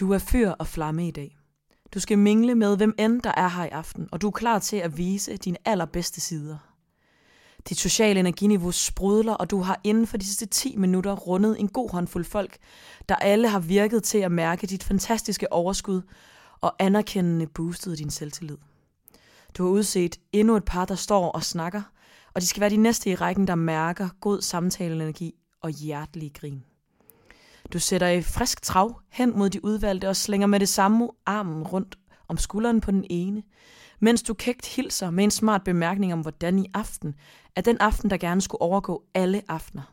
Du er fyr og flamme i dag. Du skal mingle med hvem end der er her i aften, og du er klar til at vise dine allerbedste sider. Dit sociale energiniveau sprudler, og du har inden for de sidste 10 minutter rundet en god håndfuld folk, der alle har virket til at mærke dit fantastiske overskud og anerkendende boostet din selvtillid. Du har udset endnu et par, der står og snakker, og de skal være de næste i rækken, der mærker god samtaleenergi og hjertelig grin. Du sætter i frisk trav hen mod de udvalgte og slænger med det samme armen rundt om skulderen på den ene, mens du kægt hilser med en smart bemærkning om, hvordan i aften er den aften, der gerne skulle overgå alle aftener.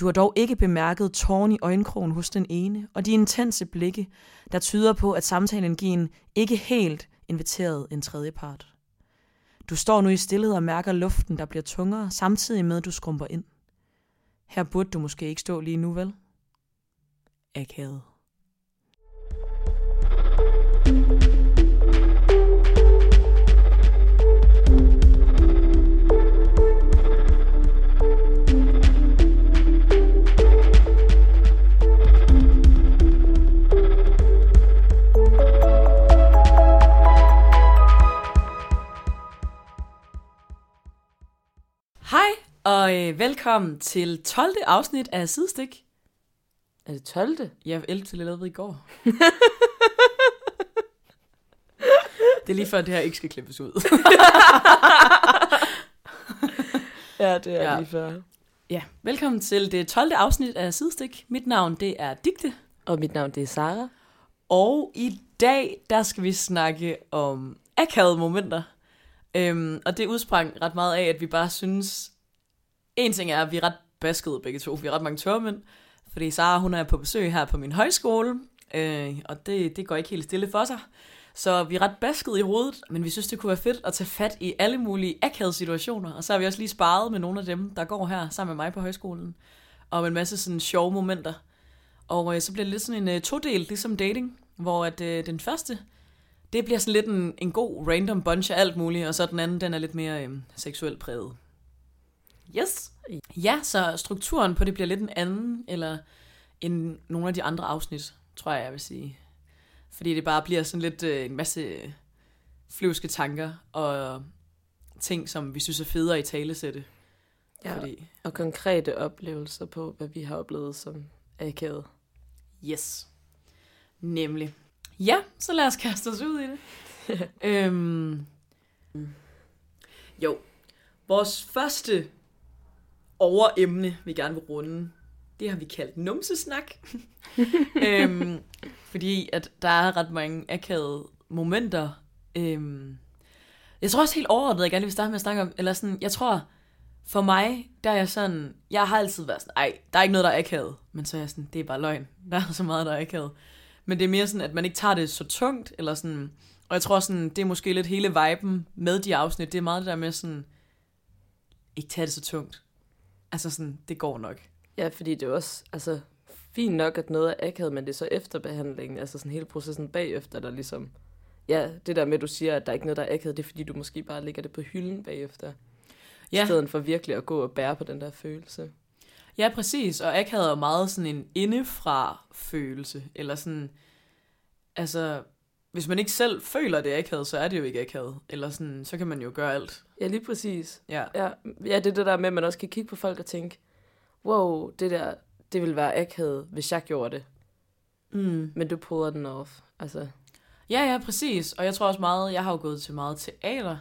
Du har dog ikke bemærket tårn i øjenkrogen hos den ene, og de intense blikke, der tyder på, at samtalen samtaleenergien ikke helt inviterede en tredje part. Du står nu i stillhed og mærker luften, der bliver tungere, samtidig med, at du skrumper ind. Her burde du måske ikke stå lige nu, vel? Akavet. Hej, og øh, velkommen til 12. afsnit af Sidestik. Er det 12. Jeg 11 til lavede i går. det er lige før, det her ikke skal klippes ud. Ja, det er Ja. ja. lige før. ja, velkommen til det 12. afsnit af Sidestik. Mit navn, det er Digte. Og mit navn, det er Sara. Og i dag, der skal vi snakke om akavede momenter. Øhm, og det udsprang ret meget af, at vi bare synes... En ting er, at vi er ret baskede begge to. Vi er ret mange tørmænd. Fordi Sara, hun er på besøg her på min højskole. Øh, og det, det går ikke helt stille for sig. Så vi er ret basket i hovedet, men vi synes, det kunne være fedt at tage fat i alle mulige akavede situationer. Og så har vi også lige sparet med nogle af dem, der går her sammen med mig på højskolen. Og en masse sådan sjove momenter. Og øh, så bliver det lidt sådan en øh, todel, ligesom dating, hvor at øh, den første, det bliver sådan lidt en, en god random bunch af alt muligt, og så den anden, den er lidt mere øh, seksuelt præget. Yes. Ja, så strukturen på det bliver lidt en anden, eller end nogle af de andre afsnit, tror jeg, jeg vil sige. Fordi det bare bliver sådan lidt øh, en masse flyvske tanker, og ting, som vi synes er federe i talesætte. Ja. Fordi, Og konkrete oplevelser på, hvad vi har oplevet som akavet. Yes. Nemlig. Ja, så lad os kaste os ud i det. øhm, jo, vores første overemne, vi gerne vil runde, det har vi kaldt numsesnak. øhm, fordi at der er ret mange akavede momenter. Øhm, jeg tror også helt overordnet, jeg gerne vil starte med at snakke om, eller sådan, jeg tror, for mig, der er jeg sådan, jeg har altid været sådan, ej, der er ikke noget, der er akavet. Men så er jeg sådan, det er bare løgn. Der er så meget, der er akavet. Men det er mere sådan, at man ikke tager det så tungt, eller sådan, og jeg tror sådan, det er måske lidt hele viben med de afsnit, det er meget det der med sådan, ikke tage det så tungt. Altså sådan, det går nok. Ja, fordi det er også, altså, fint nok, at noget er akavet, men det er så efterbehandlingen, altså sådan hele processen bagefter, der ligesom, ja, det der med, at du siger, at der er ikke noget, der er akavet, det er fordi, du måske bare lægger det på hylden bagefter. Ja. I stedet for virkelig at gå og bære på den der følelse. Ja, præcis. Og akavet er meget sådan en indefra følelse. Eller sådan, altså, hvis man ikke selv føler, det er akavet, så er det jo ikke akavet. Eller sådan, så kan man jo gøre alt. Ja, lige præcis. Ja. Ja, ja, det er det der med, at man også kan kigge på folk og tænke, wow, det der, det ville være akavet, hvis jeg gjorde det. Mm. Men du puller den off. Altså, Ja, ja, præcis. Og jeg tror også meget, jeg har jo gået til meget teater.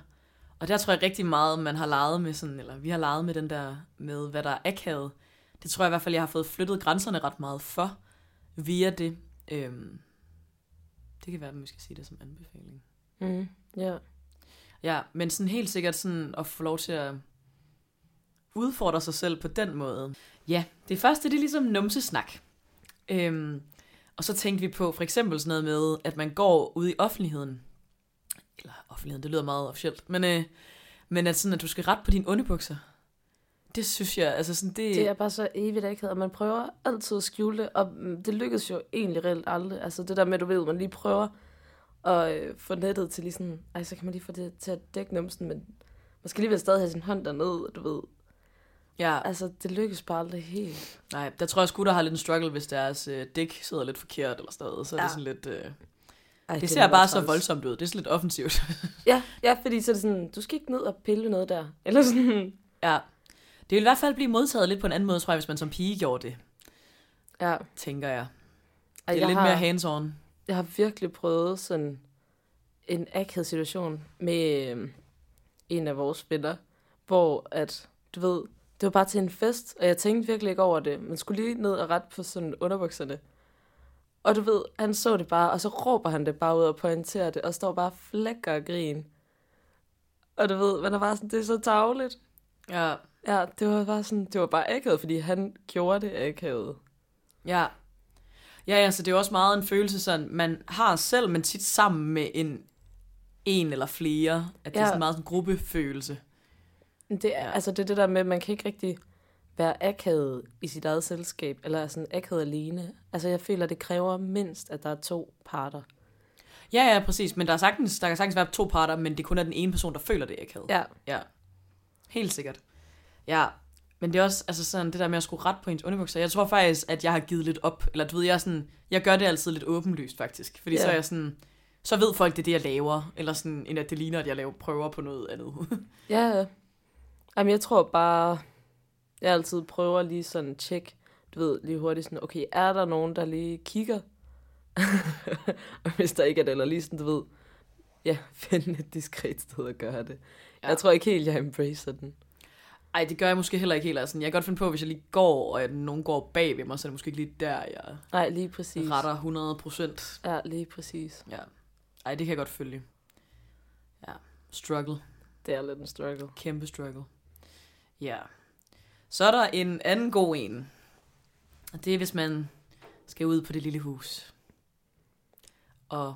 Og der tror jeg rigtig meget, man har leget med sådan, eller vi har leget med den der, med hvad der er akavet. Det tror jeg i hvert fald, jeg har fået flyttet grænserne ret meget for, via det. Øhm, det kan være, at vi skal sige det som anbefaling. mm, ja. Ja, men sådan helt sikkert sådan at få lov til at udfordre sig selv på den måde. Ja, det første, det er ligesom numsesnak. Øhm, og så tænkte vi på for eksempel sådan noget med, at man går ud i offentligheden. Eller offentligheden, det lyder meget officielt. Men, øh, men at sådan, at du skal ret på dine underbukser. Det synes jeg, altså sådan, det... Det er bare så evigt akavet, og man prøver altid at skjule det, og det lykkes jo egentlig reelt aldrig. Altså det der med, du ved, man lige prøver at øh, få nettet til lige sådan, ej, så kan man lige få det til at dække numsen, men man skal alligevel stadig have sin hånd dernede, du ved. Ja, Altså, det lykkes bare aldrig helt. nej, der tror jeg sgu, der har lidt en struggle, hvis deres øh, dæk sidder lidt forkert eller sådan noget. Så er Ja. det sådan lidt... Øh, Ej, det er ser bare så træls. voldsomt ud. Det er sådan lidt offensivt. Ja, ja, fordi så er det sådan, du skal ikke ned og pille noget der. Eller sådan. ja. Det vil i hvert fald blive modtaget lidt på en anden måde, tror jeg, hvis man som pige gjorde det, Ja. tænker jeg. Det er jeg lidt har, mere hands-on. Jeg har virkelig prøvet sådan en akavet situation med øh, en af vores venner, hvor at, du ved, det var bare til en fest, og jeg tænkte virkelig ikke over det. Man skulle lige ned og rette på sådan underbukserne. Og du ved, han så det bare, og så råber han det bare ud og pointerer det, og står bare flækker og grin. Og du ved, man er bare sådan, det er så tavligt. Ja. Ja, det var bare sådan, det var bare akavet, fordi han gjorde det akavet. Ja. Ja, ja, så det er jo også meget en følelse, sådan, man har selv, men tit sammen med en, en eller flere, at det ja. er sådan meget sådan en gruppefølelse. Det er, altså det er det der med, at man kan ikke rigtig være akavet i sit eget selskab, eller sådan akavet alene. Altså jeg føler, det kræver mindst, at der er to parter. Ja, ja, præcis, men der, er sagtens, der kan sagtens være to parter, men det kun er den ene person, der føler det akavet. Ja, Ja, helt sikkert. Ja, men det er også altså sådan det der med at skulle ret på ens underbukser. Jeg tror faktisk, at jeg har givet lidt op. Eller du ved, jeg, er sådan, jeg gør det altid lidt åbenlyst faktisk. Fordi Ja. så er jeg sådan, så ved folk, det er det, jeg laver. Eller sådan, end at det ligner, at jeg laver prøver på noget andet. ja. Jamen jeg tror bare, jeg altid prøver lige sådan at tjekke, du ved, lige hurtigt sådan, okay, er der nogen, der lige kigger? og hvis der ikke er det, eller lige sådan, du ved, ja, finde et diskret sted at gøre det. Ja. Jeg tror ikke helt, jeg embracer den. Ej, det gør jeg måske heller ikke helt. Altså, jeg kan godt finde på, hvis jeg lige går, og at nogen går bag ved mig, så er det måske ikke lige der, jeg Nej, lige præcis. retter 100 procent. Ja, lige præcis. Ja. Ej, det kan jeg godt følge. Ja. Struggle. Det er lidt en struggle. Kæmpe struggle. Ja. Så er der en anden god en. Og det er, hvis man skal ud på det lille hus. Og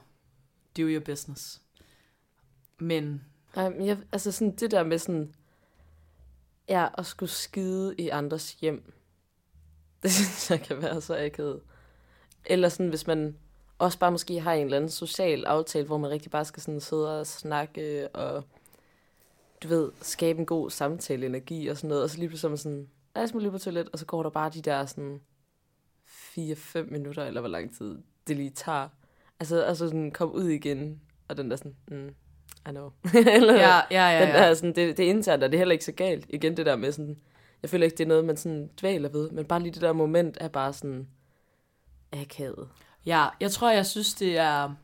do your business. Men, Nej, men jeg, altså sådan det der med sådan, ja, at skulle skide i andres hjem, det synes jeg kan være så akavet. Eller sådan, hvis man også bare måske har en eller anden social aftale, hvor man rigtig bare skal sådan sidde og snakke, og du ved, skabe en god samtale, energi og sådan noget, og så lige pludselig man sådan, "Ej, jeg skal lige på toilet, og så går der bare de der sådan 4-5 minutter, eller hvor lang tid det lige tager. Altså, altså sådan, kom ud igen, og den der sådan, mm, i know. eller, ja, ja, ja, den ja. der, sådan, det, det er internt, og det er heller ikke så galt. Igen det der med sådan, jeg føler ikke, det er noget, man sådan dvæler ved, men bare lige det der moment er bare sådan akavet. Ja, jeg tror, jeg synes, det er...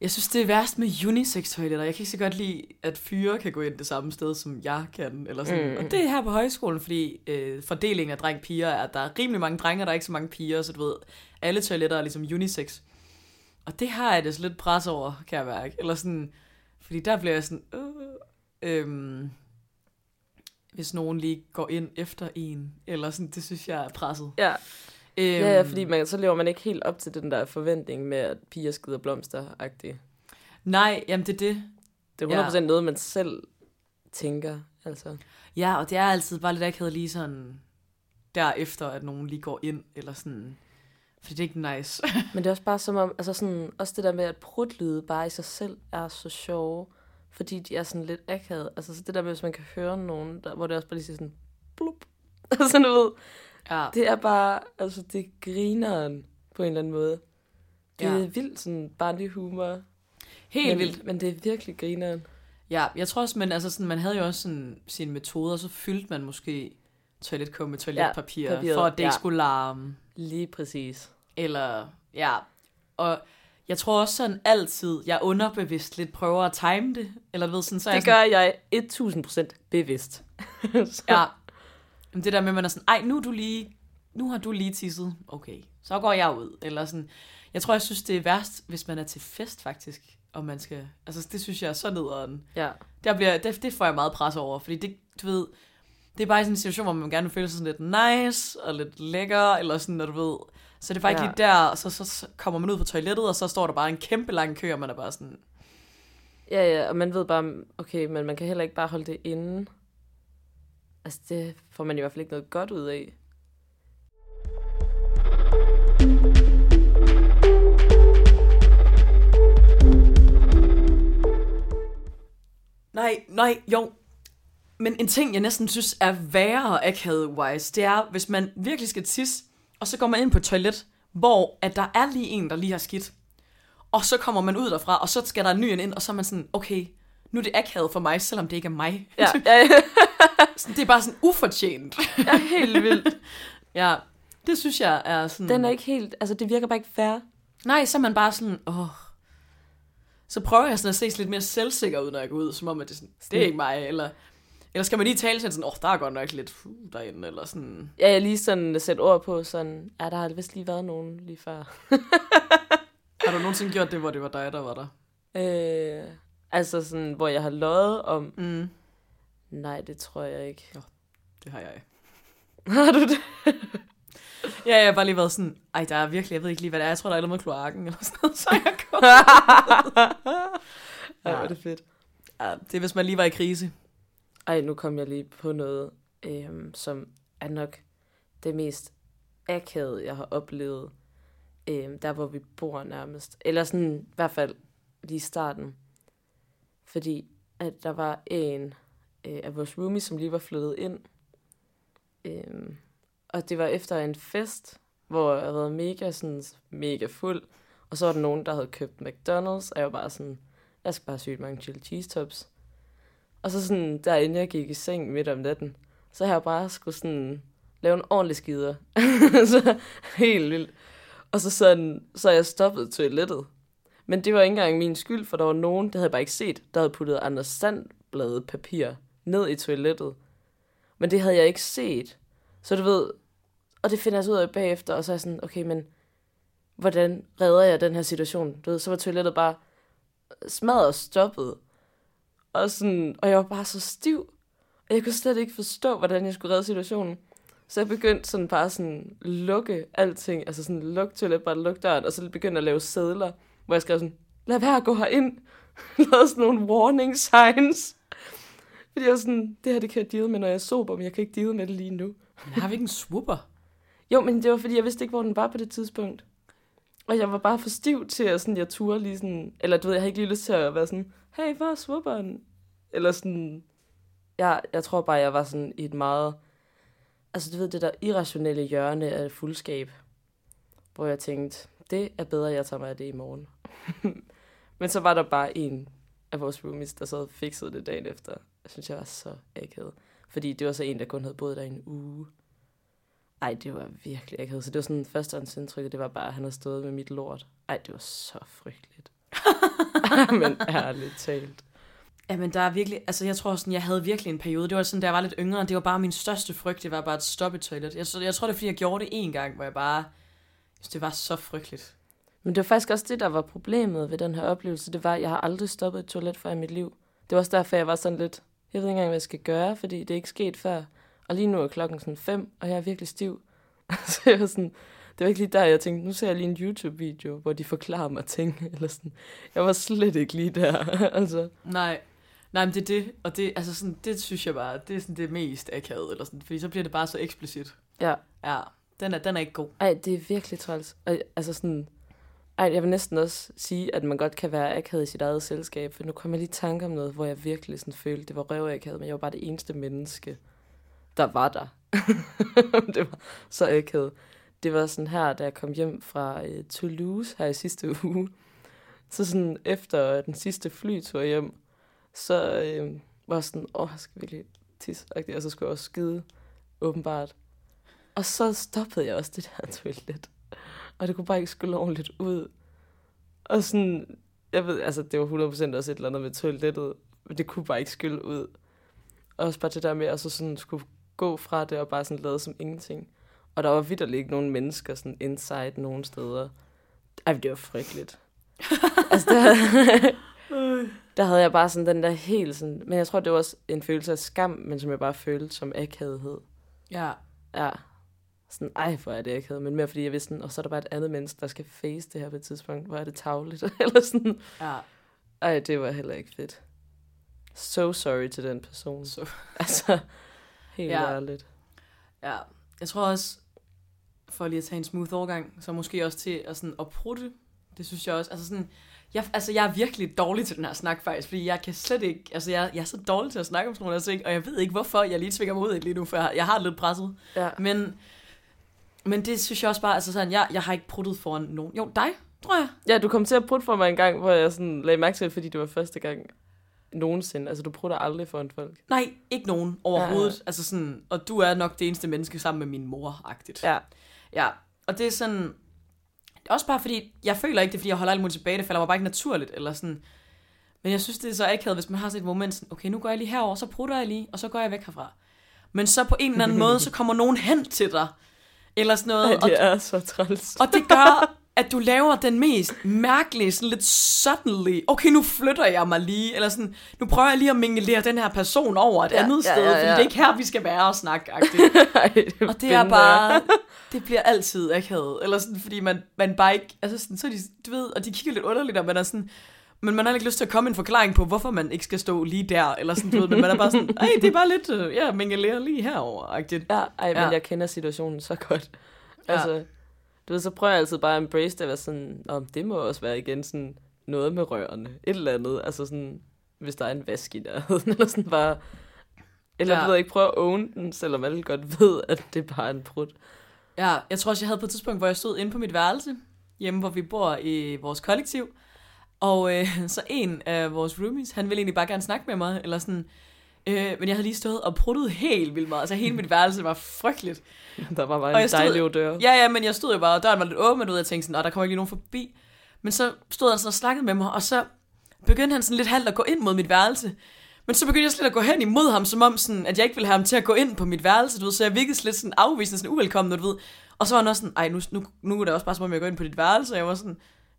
Jeg synes, det er værst med unisex-toiletter. Jeg kan ikke så godt lide, at fyre kan gå ind det samme sted, som jeg kan. Eller sådan. Mm. Mm. Og det er her på højskolen, fordi øh, fordelingen af dreng-piger er, at der er rimelig mange drenge, og der er ikke så mange piger, så du ved, alle toiletter er ligesom unisex. Og det har jeg det lidt pres over, kan jeg mærke. Eller sådan, fordi der bliver jeg sådan, øh, øhm, hvis nogen lige går ind efter en, eller sådan, det synes jeg er presset. Ja, Øhm, ja, ja fordi man, så lever man ikke helt op til den der forventning med, at piger skider blomster -agtigt. Nej, jamen det er det. Det er 100% ja. noget, man selv tænker. Altså. Ja, og det er altid bare lidt akavet lige sådan derefter, at nogen lige går ind, eller sådan, fordi det er ikke nice. Men det er også bare som om, altså sådan, også det der med, at prutlyde bare i sig selv er så sjove, fordi de er sådan lidt akavet. Altså så det der med, hvis man kan høre nogen, der, hvor det også bare lige siger sådan, blup. Altså du ved, ja. det er bare, altså det er grineren på en eller anden måde. Det Ja. er vildt sådan barnlig humor. Helt men, vildt. Men det er virkelig grineren. Ja, jeg tror også, men altså sådan, man havde jo også sådan sine metoder, så fyldte man måske toiletkum med toiletpapir, ja, papiret, for at det ikke ja. skulle larme. Lige præcis. Eller, ja. Og jeg tror også sådan altid, jeg underbevidst lidt prøver at time det. Eller du ved, sådan, så Det jeg gør jeg 1000% bevidst. sådan, ja. Men det der med, at man er sådan, ej, nu er du lige, nu har du lige tisset. Okay, så går jeg ud. Eller sådan, jeg tror, jeg synes, det er værst, hvis man er til fest, faktisk. Og man skal, altså det synes jeg er så nederen. Ja. Der bliver, det, det får jeg meget pres over, fordi det, du ved, det er bare sådan en situation, hvor man gerne vil føle sig sådan lidt nice, og lidt lækker, eller sådan, når du ved. Så det er bare ikke Ja. lige der, og så, så, så kommer man ud på toilettet, og så står der bare en kæmpe lang kø, og man er bare sådan, Ja, ja, og man ved bare, okay, men man kan heller ikke bare holde det inde. Altså, det får man i hvert fald ikke noget godt ud af. nej, nej, jo. Men en ting, jeg næsten synes er værre akavet-wise, det er, hvis man virkelig skal tisse, og så går man ind på et toilet, hvor at der er lige en, der lige har skidt. Og så kommer man ud derfra, og så skal der en ny en ind, og så er man sådan, okay, nu er det akavet for mig, selvom det ikke er mig. Ja, ja, ja. Sådan, det er bare sådan ufortjent. ja helt vildt. ja, det synes jeg er sådan... Den er ikke helt, altså det virker bare ikke fair. Nej, så er man bare sådan, åh... Så prøver jeg sådan at se lidt mere selvsikker ud, når jeg går ud, som om, at det, er sådan, det er ikke mig, eller... Eller skal man lige tale til sådan, åh, oh, der er godt nok lidt uh, derinde, eller sådan... Ja, jeg lige sådan sætte ord på sådan, ja, der har vist lige været nogen lige før. har du nogensinde gjort det, hvor det var dig, der var der? Øh, altså sådan, hvor jeg har løjet om... Mm. Nej, det tror jeg ikke. Jo, det har jeg. Har du det? ja, jeg har bare lige været sådan, ej, der er virkelig, jeg ved ikke lige, hvad det er. Jeg tror, der er noget med kloakken, eller sådan noget, så jeg går. ja, hvor er det fedt. Ja, det er, hvis man lige var i krise. Ej, nu kom jeg lige på noget, øhm, som er nok det mest akavede, jeg har oplevet, øhm, der hvor vi bor nærmest. Eller sådan, i hvert fald lige i starten. Fordi at der var en øh, af vores roomies, som lige var flyttet ind. Øhm, og det var efter en fest, hvor jeg havde været mega, sådan, mega fuld. Og så var der nogen, der havde købt McDonald's, og jeg var bare sådan, jeg skal bare syge mange chili cheese tops. Og så sådan, derinde jeg gik i seng midt om natten, så har jeg bare skulle sådan lave en ordentlig skider. så helt vildt. Og så sådan, så jeg stoppet toilettet. Men det var ikke engang min skyld, for der var nogen, det havde jeg bare ikke set, der havde puttet Anders Sandblade papir ned i toilettet. Men det havde jeg ikke set. Så du ved, og det finder jeg så ud af bagefter, og så er jeg sådan, okay, men hvordan redder jeg den her situation? Du ved, så var toilettet bare smadret og stoppet. Og, sådan, og jeg var bare så stiv. Og jeg kunne slet ikke forstå, hvordan jeg skulle redde situationen. Så jeg begyndte sådan bare sådan lukke alting, altså sådan lukke toilet, bare lukke døren, og så begyndte at lave sædler, hvor jeg skrev sådan, lad være at gå herind. Lavede sådan nogle warning signs. Fordi jeg var sådan, det her det kan jeg deal med, når jeg er sober, men jeg kan ikke deal med det lige nu. Men har vi ikke en swooper? Jo, men det var fordi, jeg vidste ikke, hvor den var på det tidspunkt. Og jeg var bare for stiv til, at sådan, jeg turde lige sådan... Eller du ved, jeg havde ikke lige lyst til at være sådan, hey, hvor er swooperen? Eller sådan... Jeg, jeg tror bare, jeg var sådan i et meget... Altså, du ved, det der irrationelle hjørne af fuldskab. Hvor jeg tænkte, det er bedre, jeg tager mig af det i morgen. Men så var der bare en af vores roomies, der så fikset det dagen efter. Jeg synes, jeg var så akavet. Fordi det var så en, der kun havde boet der i en uge. Ej, det var virkelig akavet. Så det var sådan, førstehåndsindtrykket, det var bare, at han havde stået med mit lort. Ej, det var så frygteligt. Men ærligt talt. Jamen, der er virkelig, altså jeg tror sådan, jeg havde virkelig en periode, det var sådan, da jeg var lidt yngre, det var bare min største frygt, det var bare at stoppe i toilet. Jeg, jeg tror, det er fordi, jeg gjorde det en gang, hvor jeg bare, det var så frygteligt. Men det var faktisk også det, der var problemet ved den her oplevelse, det var, at jeg har aldrig stoppet et toilet før i mit liv. Det var også derfor, jeg var sådan lidt, jeg ved ikke engang, hvad jeg skal gøre, fordi det er ikke sket før. Og lige nu er klokken sådan fem, og jeg er virkelig stiv. så jeg var sådan, det var ikke lige der, jeg tænkte, nu ser jeg lige en YouTube-video, hvor de forklarer mig ting, eller sådan. Jeg var slet ikke lige der, altså. Nej, nej, men det er det, og det, altså sådan, det synes jeg bare, det er sådan det mest akavet, eller sådan, fordi så bliver det bare så eksplicit. Ja. Ja, den er, den er ikke god. Ej, det er virkelig træls. Og, altså sådan, ej, jeg vil næsten også sige, at man godt kan være akavet i sit eget selskab, for nu kommer jeg lige i tanke om noget, hvor jeg virkelig sådan følte, det var røvakavet, men jeg var bare det eneste menneske, der var der. det var så akavet. Det var sådan her, da jeg kom hjem fra øh, Toulouse her i sidste uge. Så sådan efter øh, den sidste flytur hjem, så øh, var jeg sådan, åh, jeg skal lige tisse, og så skulle jeg også skide, åbenbart. Og så stoppede jeg også det der toilet. Og det kunne bare ikke skulle ordentligt ud. Og sådan, jeg ved, altså det var 100% også et eller andet med toilettet, men det kunne bare ikke skylle ud. Og også bare det der med at så sådan skulle gå fra det og bare sådan lade som ingenting. Og der var vidderligt ikke nogen mennesker sådan inside nogen steder. Ej, det var frygteligt. altså, der, der havde jeg bare sådan den der helt sådan... Men jeg tror, det var også en følelse af skam, men som jeg bare følte som akavethed. Ja. Ja. Sådan, ej, hvor er det akavet. Men mere fordi jeg vidste sådan, og så er der bare et andet menneske, der skal face det her på et tidspunkt. Hvor er det tavligt? Eller sådan. Ja. Ej, det var heller ikke fedt. So sorry til den person. Så. Altså, helt ja. ærligt. Ja, jeg tror også, for lige at tage en smooth overgang, så måske også til at, sådan, at prutte, det synes jeg også. Altså sådan, jeg, altså jeg er virkelig dårlig til den her snak faktisk, fordi jeg kan slet ikke, altså jeg, jeg er så dårlig til at snakke om sådan nogle her ting, og jeg ved ikke hvorfor, jeg lige tvinger mig ud lige nu, for jeg, jeg har det lidt presset. Ja. Men, men det synes jeg også bare, altså sådan, jeg, jeg har ikke pruttet foran nogen. Jo, dig, tror jeg. Ja, du kom til at prutte for mig en gang, hvor jeg sådan lagde mærke til fordi det var første gang nogensinde. Altså, du prutter aldrig foran folk. Nej, ikke nogen overhovedet. Ja. Altså sådan, og du er nok det eneste menneske sammen med min mor-agtigt. Ja. Ja, og det er sådan... Også bare fordi, jeg føler ikke det, er, fordi jeg holder alt muligt tilbage. Det falder mig bare ikke naturligt, eller sådan... Men jeg synes, det er så akavet, hvis man har sådan et moment, sådan, okay, nu går jeg lige herover, så prutter jeg lige, og så går jeg væk herfra. Men så på en eller anden måde, så kommer nogen hen til dig, eller sådan noget, Ej, og, det er så træls. og det gør, at du laver den mest mærkelige, sådan lidt suddenly, okay, nu flytter jeg mig lige, eller sådan, nu prøver jeg lige at mingelere den her person over et Ja, andet ja, sted, ja, fordi ja. det er ikke her, vi skal være og snakke, -agtigt. Ej, det Og det er bare, det bliver altid akavet. Eller sådan, fordi man, man bare ikke, altså sådan, så er de, du ved, og de kigger lidt underligt, og man er sådan, men man har ikke lyst til at komme en forklaring på, hvorfor man ikke skal stå lige der, eller sådan, du ved, men man er bare sådan, ej, det er bare lidt, øh, ja, mingelere lige herover-agtigt. Ja, ej, men Ja. jeg kender situationen så godt. Ja. Altså, du ved, så prøver jeg altid bare at embrace det, at være sådan, om det må også være igen sådan noget med rørene. Et eller andet, altså sådan, hvis der er en vask i nærheden, eller sådan bare... Eller Ja. du ved ikke, prøve at own den, selvom alle godt ved, at det er bare en prut. Ja, jeg tror også, jeg havde på et tidspunkt, hvor jeg stod inde på mit værelse, hjemme hvor vi bor i vores kollektiv, og øh, så en af vores roomies, han ville egentlig bare gerne snakke med mig, eller sådan, øh, men jeg havde lige stået og pruttet helt vildt meget, altså hele mit værelse var frygteligt. Der var bare Og en stod- dejlig dør. Ja, ja, men jeg stod jo bare, og døren var lidt åben, og jeg tænkte sådan, "Nå, der kommer ikke lige nogen forbi. Men så stod han sådan og snakkede med mig, og så begyndte han sådan lidt halvt at gå ind mod mit værelse. Men så begyndte jeg slet at gå hen imod ham, som om sådan, at jeg ikke ville have ham til at gå ind på mit værelse, du ved, så jeg virkede lidt sådan afvisende, sådan uvelkommen, du ved. Og så var han også sådan, ej, nu, nu, nu er det også bare som om, jeg går ind på dit værelse, og jeg var sådan,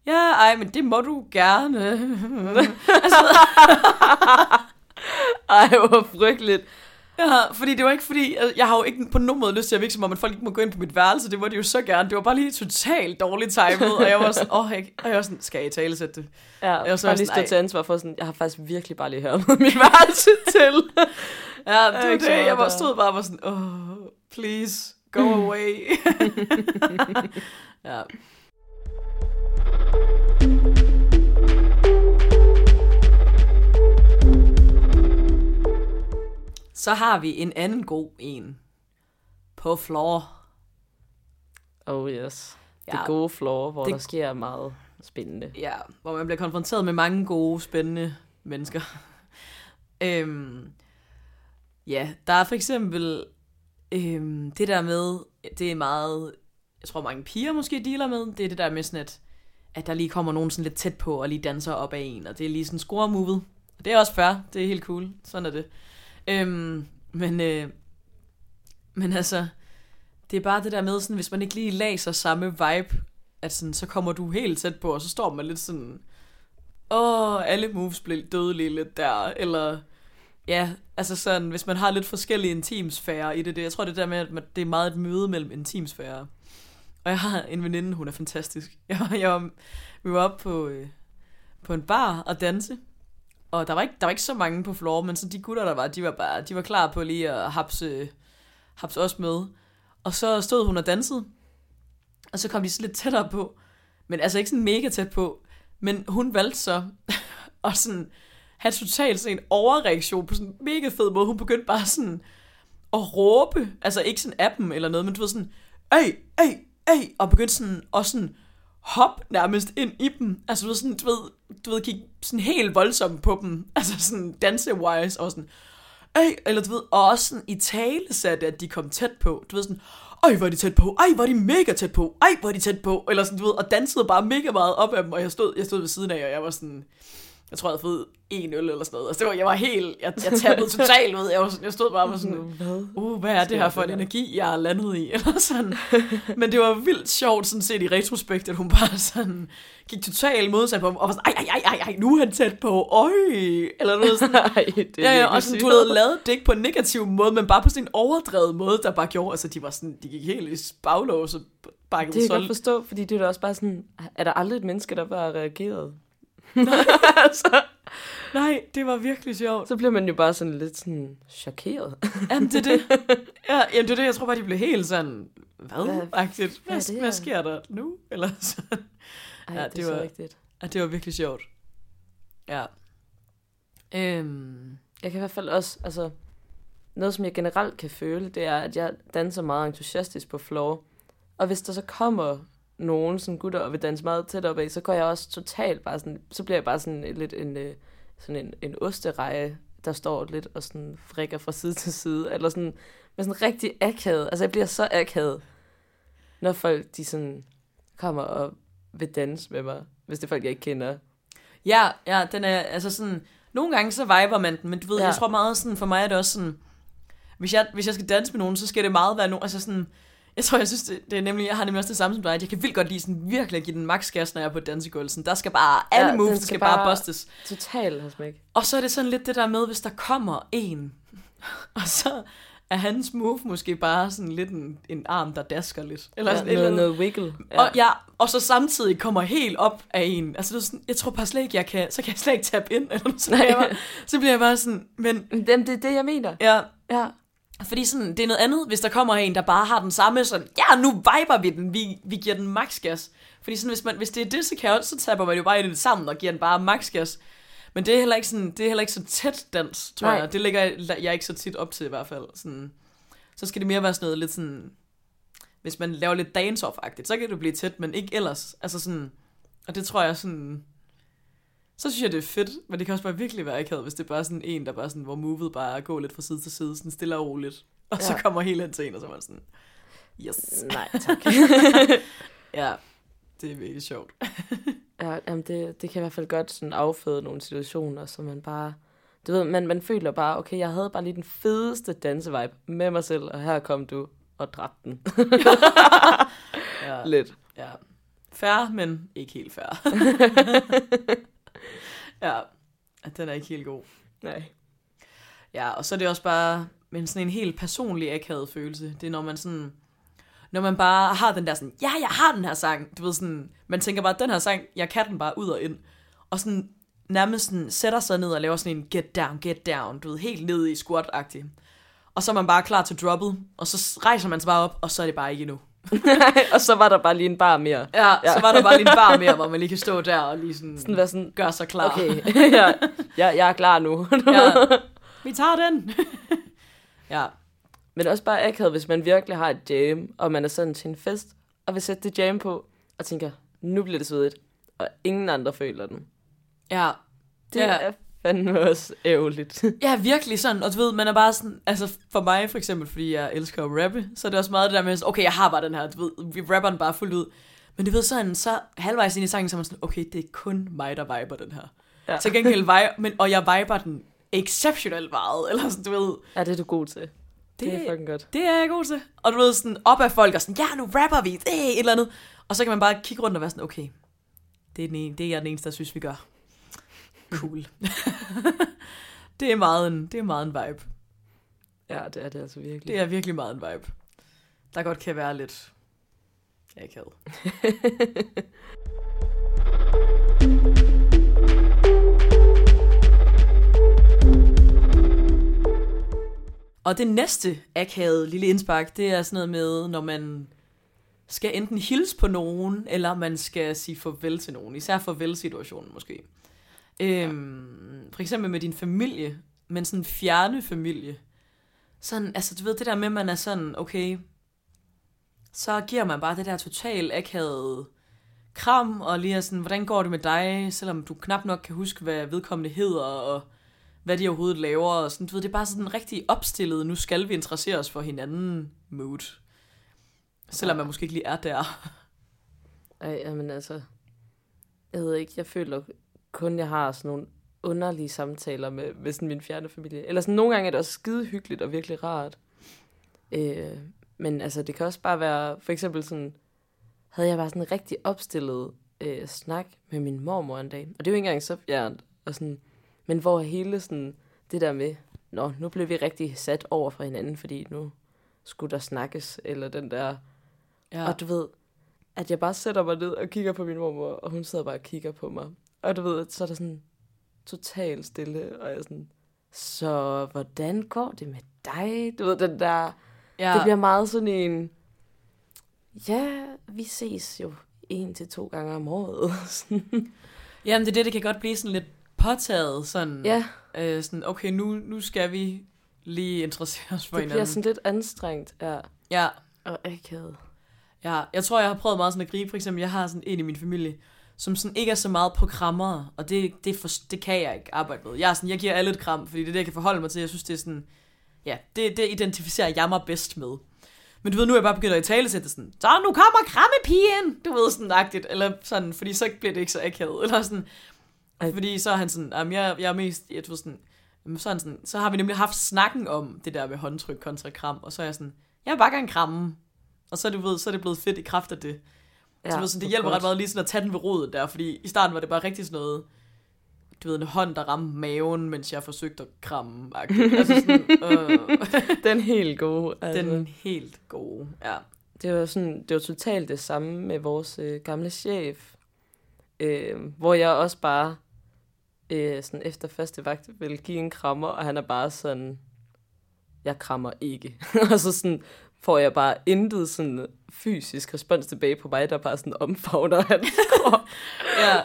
ja, ej, men det må du gerne. altså, Ej, hvor frygteligt. Ja, fordi det var ikke fordi, altså, jeg har jo ikke på nogen måde lyst til at virke som om, at folk ikke må gå ind på mit værelse, det var det jo så gerne. Det var bare lige totalt dårligt timet, og jeg var sådan, åh, jeg, og jeg var sådan, skal jeg i tale sætte det? Ja, Jeg var så bare lige stå til ansvar for sådan, jeg har faktisk virkelig bare lige hørt mit værelse til. Ja, det var det, jeg var stod bare og var sådan, åh, please, go away. ja. Så har vi en anden god en. På floor. Oh yes. Ja. Det gode floor, hvor Det- der sker meget spændende. Ja, hvor man bliver konfronteret med mange gode, spændende mennesker. øhm, ja, der er for eksempel øhm, det der med, det er meget, jeg tror mange piger måske dealer med, det er det der med sådan, at, at der lige kommer nogen sådan lidt tæt på, og lige danser op af en, og det er lige sådan score-movet. Og det er også fair, det er helt cool, sådan er det. Øhm, men, øh, men altså, det er bare det der med, sådan, hvis man ikke lige læser samme vibe, at sådan, så kommer du helt tæt på, og så står man lidt sådan, åh, alle moves blev dødelige lidt der, eller, ja, altså sådan, hvis man har lidt forskellige intimsfærer i det, det, jeg tror det der med, at man- det er meget et møde mellem intimsfærer. Og jeg har en veninde, hun er fantastisk. Jeg, jeg var, vi var oppe på, øh, på en bar og danse, og der var, ikke, der var ikke så mange på floor, men så de gutter, der var, de var bare, de var klar på lige at hapse, hapse os med. Og så stod hun og dansede, og så kom de så lidt tættere på, men altså ikke sådan mega tæt på, men hun valgte så at sådan have totalt sådan en overreaktion på sådan en mega fed måde. Hun begyndte bare sådan at råbe, altså ikke sådan af dem eller noget, men du ved sådan, ej, ej, ej, og begyndte sådan også sådan hop nærmest ind i dem. Altså du ved sådan, du ved, du ved, kigge sådan helt voldsomt på dem, altså sådan danse-wise, og sådan, Ej, eller du ved, og også sådan i tale satte, at de kom tæt på. Du ved sådan, ej, hvor er de tæt på, ej, hvor er de mega tæt på, ej, hvor er de tæt på, eller sådan, du ved, og dansede bare mega meget op af dem, og jeg stod, jeg stod ved siden af, og jeg var sådan, jeg tror, jeg havde fået en øl eller sådan noget. Altså, det var, jeg var helt, jeg, jeg tappede totalt ud. Jeg, var, sådan- jeg stod bare og var sådan, Hvad? uh, hvad er det her for en energi, jeg er landet i? Eller sådan. Men det var vildt sjovt, sådan set i retrospekt, at hun bare sådan gik totalt modsat på mig, og var sådan, ej, ej, ej, ej, ej, nu er han tæt på, øj. Eller noget sådan. Nej, det er Ja, ja, og sådan, sygt. du havde lavet det ikke på en negativ måde, men bare på sådan en overdrevet måde, der bare gjorde, altså de var sådan, de gik helt i baglås og bakkede Det kan jeg godt forstå, fordi det er da også bare sådan, er der aldrig et menneske, der bare har reageret? altså, Nej, det var virkelig sjovt. så bliver man jo bare sådan lidt sådan chokeret. Jamen, det er det. Ja, jamen, det er det. Jeg tror bare, de blev helt sådan, hvad? Hvad- Agtigt. hvad er Hvad, hvad sker der nu? Eller sådan. Ej, Ja, det, det var- så rigtigt. Ja, det var virkelig sjovt. Ja. Øhm, Jeg kan i hvert fald også, altså, noget som jeg generelt kan føle, det er, at jeg danser meget entusiastisk på floor. Og hvis der så kommer nogen sådan gutter og vil danse meget tæt op af, så går jeg også totalt bare sådan, så bliver jeg bare sådan lidt en, øh, sådan en, en ostereje, der står lidt og sådan frikker fra side til side, eller sådan, med sådan rigtig akavet. Altså jeg bliver så akavet, når folk de sådan kommer og vil danse med mig, hvis det er folk, jeg ikke kender. ja, ja, den er, altså sådan, nogle gange så viber man den, men du ved. Ja. jeg tror meget sådan, for mig er det også sådan, hvis jeg, hvis jeg skal danse med nogen, så skal det meget være nogen, altså sådan, jeg tror, jeg synes, det, det er nemlig, jeg har nemlig også det samme som dig, at jeg kan vildt godt lide sådan virkelig at give den max gas, når jeg er på dansegulvet. Sådan, Der skal bare, alle Ja, moves skal, skal bare, bare- bustes. Total hos mig. Og så er det sådan lidt det der med, hvis der kommer en, og så er hans move måske bare sådan lidt en, en arm, der dasker lidt. Eller Ja, sådan et eller noget, noget wiggle. Ja. Og, ja, og så samtidig kommer helt op af en. Altså, det er sådan, jeg tror bare slet ikke, jeg kan, så kan jeg slet ikke tabe ind. Eller noget, så, bliver jeg bare, så bliver jeg bare sådan, men Jamen, det er det, jeg mener. ja, Ja. Fordi sådan, det er noget andet, hvis der kommer en, der bare har den samme sådan, ja, nu viber vi den, vi, vi giver den max gas. Fordi sådan, hvis, man, hvis det er det, så, kan jeg, så taber man jo bare i det sammen og giver den bare max gas. Men det er heller ikke, sådan, det er heller ikke så tæt dans, tror Nej. jeg. Det lægger jeg, jeg ikke så tit op til i hvert fald. Sådan, så skal det mere være sådan noget lidt sådan, hvis man laver lidt dance-off-agtigt, så kan det blive tæt, men ikke ellers. Altså sådan, og det tror jeg sådan, så synes jeg, det er fedt, men det kan også bare virkelig være akavet, hvis det er bare sådan en, der bare sådan, hvor movet bare er at gå lidt fra side til side, sådan stille og roligt. Og ja. så kommer helt hen til en, og så er man sådan, yes. Nej, tak. Ja, det er virkelig sjovt. ja, jamen det, det kan i hvert fald godt sådan afføde nogle situationer, så man bare... Du ved, man, man føler bare, okay, jeg havde bare lige den fedeste dansevibe med mig selv, og her kom du og dræbte den. Ja, Lidt. ja. Færre, men ikke helt færre. ja, den er ikke helt god. Nej. Ja, og så er det også bare men sådan en helt personlig akavet følelse. Det er, når man sådan... Når man bare har den der sådan, ja, jeg har den her sang. Du ved sådan, man tænker bare, den her sang, jeg kan den bare ud og ind. Og sådan nærmest sådan, sætter sig ned og laver sådan en get down, get down. Du ved, helt ned i squat-agtigt. Og så er man bare klar til droppet. Og så rejser man sig bare op, og så er det bare ikke endnu. og så var der bare lige en bar mere. Ja, ja. så var der bare lige en bar mere, hvor man lige kan stå der og lige sådan, Sådan være sådan, gøre sig klar. okay, ja, jeg, jeg er klar nu. Ja, vi tager den. ja, Men også bare akavet, hvis man virkelig har et jam, og man er sådan til en fest, og vil sætte det jam på, og tænker, nu bliver det svedigt, og ingen andre føler den. ja. Det Ja. er fandme også ærgerligt. Ja, virkelig sådan, og du ved, man er bare sådan, altså for mig for eksempel, fordi jeg elsker at rappe, så er det også meget det der med, okay, jeg har bare den her, du ved, vi rapper den bare fuldt ud. Men du ved sådan, så halvvejs ind i sangen, så er man sådan, okay, det er kun mig, der viber den her. Ja. Til gengæld, vi- men, og jeg viber den exceptionelt meget, eller sådan, du ved. ja, det er du god til. Det, Det- er fucking godt. Det er jeg god til. Og du ved sådan, op af folk og sådan, ja, nu rapper vi, det et eller andet. Og så kan man bare kigge rundt og være sådan, okay, det er, den ene, det er jeg den eneste, der synes, vi gør. Cool. det, er meget en, det er meget en vibe. Ja, det er det altså virkelig. Det er virkelig meget en vibe. Der godt kan være lidt akavet. Og det næste akavede lille indspark, det er sådan noget med, når man skal enten hilse på nogen, eller man skal sige farvel til nogen. Især farvel-situationen måske. Øhm, for eksempel med din familie, men sådan en fjerne familie. Sådan, altså du ved, det der med, at man er sådan, okay, så giver man bare det der total akavede kram, og lige sådan, hvordan går det med dig, selvom du knap nok kan huske, hvad vedkommende hedder, og hvad de overhovedet laver, og sådan, du ved, det er bare sådan en rigtig opstillet, nu skal vi interessere os for hinanden mood. Selvom man måske ikke lige er der. Ej, jamen altså, jeg ved ikke, jeg føler kun, jeg har sådan nogle underlige samtaler med, med sådan min fjerne familie. Eller sådan nogle gange er det også skide hyggeligt og virkelig rart. Øh, men altså, det kan også bare være, for eksempel sådan, havde jeg bare sådan en rigtig opstillet øh, snak med min mormor en dag. Og det er jo ikke engang så fjernt. Og sådan, men hvor hele sådan, det der med, nå, nu blev vi rigtig sat over for hinanden, fordi nu skulle der snakkes, eller den der Ja. Og du ved, at jeg bare sætter mig ned og kigger på min mormor, og hun sidder bare og kigger på mig. Og du ved, så er der sådan totalt stille, og jeg er sådan, så hvordan går det med dig? Du ved, den der, ja. det bliver meget sådan en, ja, vi ses jo en til to gange om året. Jamen, det er det, det kan godt blive sådan lidt påtaget. Sådan, ja, øh, sådan okay, nu, nu skal vi lige interessere os for det hinanden. bliver sådan lidt anstrengt. Ja, Ja, og akavet. ja, jeg tror, jeg har prøvet meget sådan at gribe. For eksempel, jeg har sådan en i min familie, som sådan ikke er så meget på krammer, og det, det, for, det kan jeg ikke arbejde med. Jeg, er sådan, jeg giver alle et kram, fordi det er det, jeg kan forholde mig til. Jeg synes, det er sådan, ja, det, det identificerer jeg mig bedst med. Men du ved, nu er jeg bare begyndt at tale sætte sådan, så nu kommer krammepigen, du ved, sådan agtigt, eller sådan, fordi så bliver det ikke så akavet, eller sådan, fordi så er han sådan, jamen, jeg, jeg er mest, jeg ved sådan, så, er han sådan, så har vi nemlig haft snakken om det der med håndtryk kontra kram, og så er jeg sådan, jeg vil bare gerne kramme, og så er, du ved, så er det blevet fedt i kraft af det. Ja, så sådan, det hjælper godt. ret meget lige sådan at tage den ved rodet der, fordi i starten var det bare rigtig sådan noget, du ved, en hånd, der ramte maven, mens jeg forsøgte at kramme. Altså sådan, øh, Den helt gode. Altså. den helt gode, ja. Det var sådan, det var totalt det samme med vores øh, gamle chef, øh, hvor jeg også bare øh, sådan efter første vagt ville give en krammer, og han er bare sådan, jeg krammer ikke. og så sådan får jeg bare intet sådan fysisk respons tilbage på mig, der bare sådan omfavner hans krop. ja.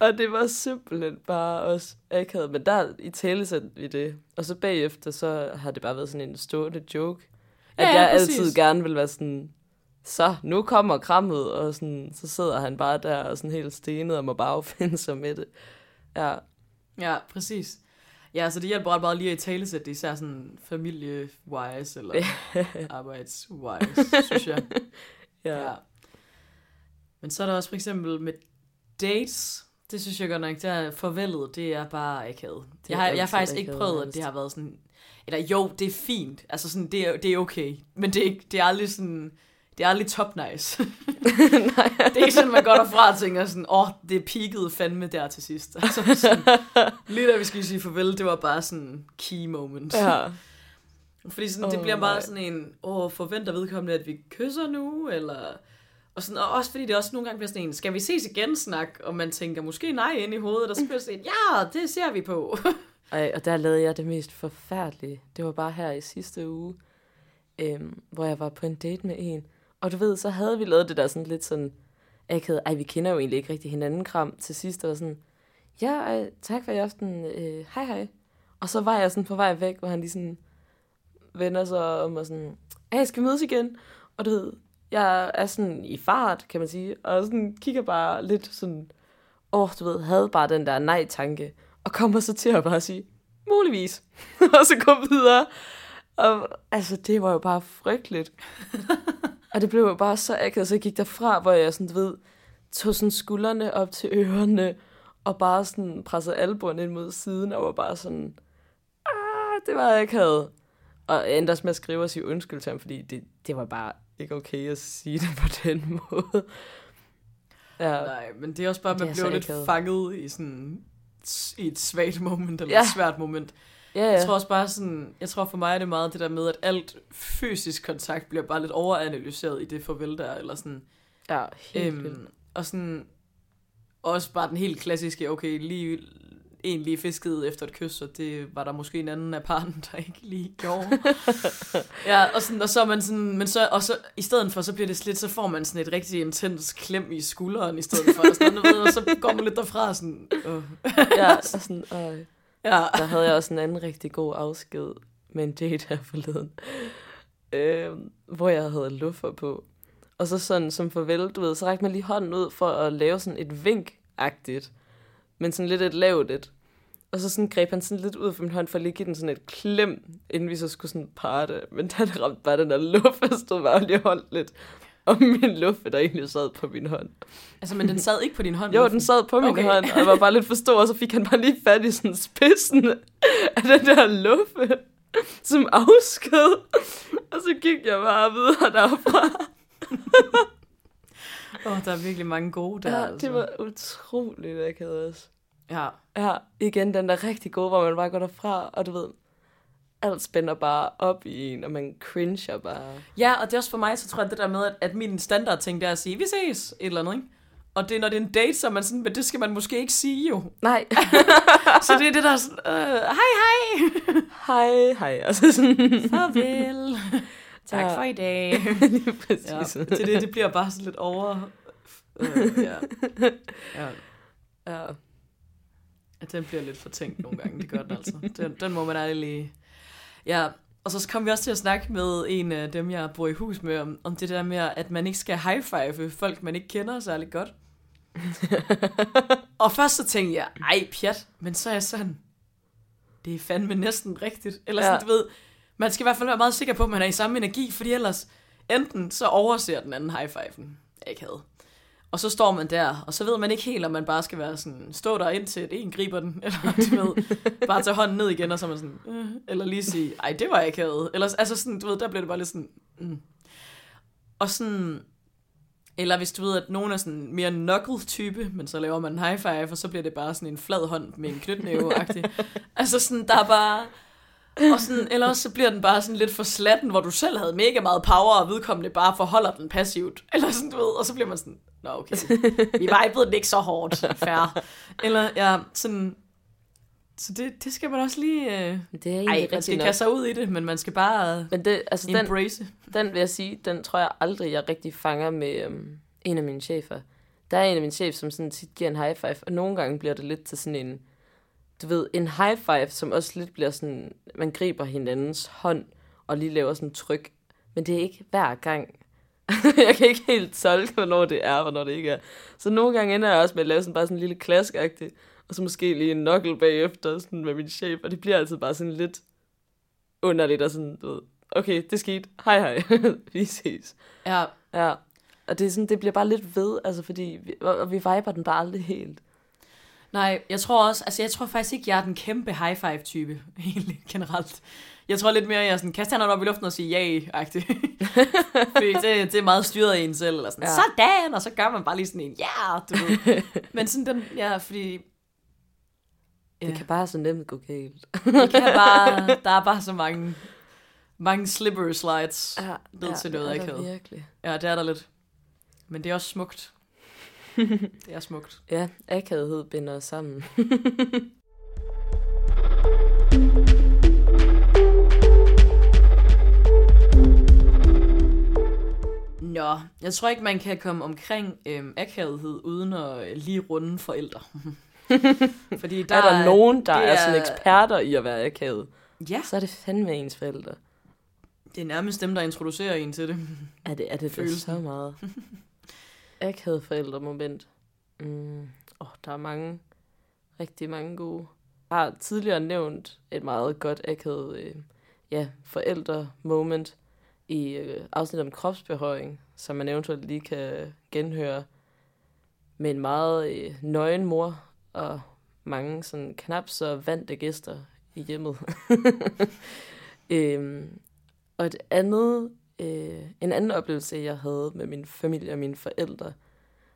og det var simpelthen bare også akavet. Men der i tale vi det. Og så bagefter, så har det bare været sådan en stående joke. At Ja, ja, jeg præcis. altid gerne vil være sådan, så nu kommer krammet, og sådan, så sidder han bare der og sådan helt stenet og må bare affinde sig med det. Ja, Ja, præcis. Ja, så det hjælper ret meget lige at i tale sætte det, især sådan familie-wise eller arbejds-wise, synes jeg. ja. Ja. Men så er der også for eksempel med dates. Det synes jeg godt nok, det er forvældet, det er bare akavet. Jeg har, jeg har faktisk ikke prøvet, at det har været sådan... Eller jo, det er fint. Altså sådan, det er, det er okay. Men det er, ikke, det er aldrig sådan... Det er aldrig top nice. Nej. det er ikke sådan, man går derfra og tænker sådan, åh, oh, det peakede fandme der til sidst. Altså sådan, lige da vi skulle sige farvel, det var bare sådan key moment. ja. Fordi sådan, det Åh, bliver bare nej. sådan en, åh, forventer vedkommende, at vi kysser nu, eller... Og, sådan, og også fordi det også nogle gange bliver sådan en, skal vi ses igen snak? Og man tænker måske nej ind i hovedet, og så bliver det sådan, ja, det ser vi på. Ej, og der lavede jeg det mest forfærdelige. Det var bare her i sidste uge, øhm, hvor jeg var på en date med en. Og du ved, så havde vi lavet det der sådan lidt sådan akavet, ej, vi kender jo egentlig ikke rigtig hinanden kram til sidst. Og sådan, ja, ej, tak for i aften, øh, hej hej. Og så var jeg sådan på vej væk, hvor han lige sådan vender sig om og sådan, hey, skal vi mødes igen? Og du ved, jeg er sådan i fart, kan man sige, og sådan kigger bare lidt sådan, åh, oh, du ved, havde bare den der nej-tanke, og kommer så til at bare sige, muligvis, og så gå videre. Og altså, det var jo bare frygteligt. og det blev jo bare så akavet, så jeg gik derfra, hvor jeg sådan, du ved, tog sådan skuldrene op til ørerne, og bare sådan pressede albuen ind mod siden, og var bare sådan, ah, det var akavet. Og jeg endte også med at skrive og sige undskyld til ham, fordi det, det var bare ikke okay at sige det på den måde. Ja, nej, men det er også bare, at man er bliver lidt fanget i sådan i et svagt moment, eller Ja. et svært moment. Ja, Jeg ja. tror også bare sådan, jeg tror for mig er det meget det der med, at alt fysisk kontakt bliver bare lidt overanalyseret i det farvel der, eller sådan, ja helt vildt. Øhm, og sådan, også bare den helt klassiske, okay, lige en lige fiskede efter et kys, og det var der måske en anden af parten, der ikke lige gjorde. ja, og, sådan, og så er man sådan, men så, og så i stedet for, så bliver det slet, så får man sådan et rigtig intens klem i skulderen, i stedet for, og, sådan, og så går man lidt derfra sådan, øh. ja, og sådan, øh, ja. der havde jeg også en anden rigtig god afsked med en date her forleden, øh, hvor jeg havde luffer på. Og så sådan som farvel, du ved, så rækte man lige hånden ud for at lave sådan et vink-agtigt, men sådan lidt et lavt et. Og så sådan greb han sådan lidt ud for min hånd, for at lige give den sådan et klem, inden vi så skulle sådan parte. Men den det ramte bare den der luft, og stod bare lige holdt lidt om min luft, der egentlig sad på min hånd. Altså, men den sad ikke på din hånd? Jo, den sad på min Okay. hånd, og jeg var bare lidt for stor, og så fik han bare lige fat i sådan spidsen af den der luffe, som afsked. Og så gik jeg bare videre derfra. Åh, oh, der er virkelig mange gode der, Ja, altså. det var utroligt akavet også. Ja, Ja, igen den der rigtig gode, hvor man bare går derfra, og du ved, alt spænder bare op i en, og man cringer bare. Ja, og det er også for mig, så tror jeg, det der med, at, at min standard ting, det er at sige, vi ses, et eller andet, ikke? Og det er, når det er en date, så er man sådan, men det skal man måske ikke sige jo. Nej, Så det er det der sådan, øh, hej hej, hej, hej. Og så sådan, farvel, tak Ja. for i dag. lige Ja, det, det, det bliver bare sådan lidt over, Øh, ja. ja. Ja. Ja, den bliver lidt for tænkt nogle gange, det gør den altså. Den, den må man ærlig lige... Ja, og så kom vi også til at snakke med en af dem, jeg bor i hus med, om, om det der med, at man ikke skal high-five folk, man ikke kender særlig godt. og først så tænkte jeg, ej pjat, men så er jeg sådan, det er fandme næsten rigtigt. Eller sådan, Ja. du ved, man skal i hvert fald være meget sikker på, at man er i samme energi, fordi ellers enten så overser den anden high-five'en, jeg ikke havde. Og så står man der, og så ved man ikke helt, om man bare skal være sådan, stå der indtil, en griber den, eller du ved, bare tage hånden ned igen, og så er man sådan, øh, eller lige sige, ej, det var jeg ikke. Eller, altså sådan, du ved, der bliver det bare lidt sådan, mm. Og sådan, eller hvis du ved, at nogen er sådan mere knuckle-type, men så laver man en high five, og så bliver det bare sådan en flad hånd med en knytnæve-agtig. altså sådan, der er bare... Og sådan, eller også så bliver den bare sådan lidt for slatten, hvor du selv havde mega meget power, og vedkommende bare forholder den passivt. Eller sådan, du ved, og så bliver man sådan, nå okay, vi vibede den ikke så hårdt, fair. Eller ja, sådan, så det, det skal man også lige... Øh, Det er ej, man skal nok. kaste sig ud i det, men man skal bare Men det, altså den, embrace. den vil jeg sige, den tror jeg aldrig, jeg rigtig fanger med øhm, en af mine chefer. Der er en af mine chefer, som sådan tit giver en high five, og nogle gange bliver det lidt til sådan en, du ved, en high five, som også lidt bliver sådan, man griber hinandens hånd, og lige laver sådan tryk. Men det er ikke hver gang. jeg kan ikke helt tolke, hvornår det er, og hvornår det ikke er. Så nogle gange ender jeg også med at lave sådan bare sådan en lille klaskagtigt, og så måske lige en knuckle bagefter sådan med min chef, og det bliver altid bare sådan lidt underligt, og sådan, du ved, okay, det skete, hej hej, vi ses. Ja, Ja, og det, er sådan, det bliver bare lidt ved, altså fordi, vi, og vi viber den bare aldrig helt. Nej, jeg tror også, altså jeg tror faktisk ikke, jeg er den kæmpe high five type, egentlig generelt. Jeg tror lidt mere, jeg er sådan, kaste hænderne op i luften og sige ja-agtig. Fordi det, det er meget styret af en selv, eller sådan, Ja. ja. sådan, og så gør man bare lige sådan en, ja, du ved. Men sådan den, ja, fordi... Ja, Det kan bare så nemt gå galt. det kan bare, der er bare så mange, mange slippery slides. Ja, Ned til noget det er der akavet. virkelig. Ja, det er der lidt. Men det er også smukt. det er smukt. Ja, akavighed binder os sammen. Jeg tror ikke, man kan komme omkring øhm, akavethed uden at øh, lige runde forældre. Fordi Der er der nogen, der det er sådan er- eksperter i at være akavet, Ja, så er det fandme ens forældre. det er nærmest dem, der introducerer en til det. Er det, er det Følelsen. så meget? Akavet forældre moment. Mm, åh, der er mange, rigtig mange gode. Jeg har tidligere nævnt et meget godt akavet øh, ja, forældre moment i øh, afsnit om kropsbehøring, som man eventuelt lige kan genhøre med en meget øh, nøgen mor og mange sådan knap så vante gæster i hjemmet. øhm, og et andet, øh, en anden oplevelse, jeg havde med min familie og mine forældre,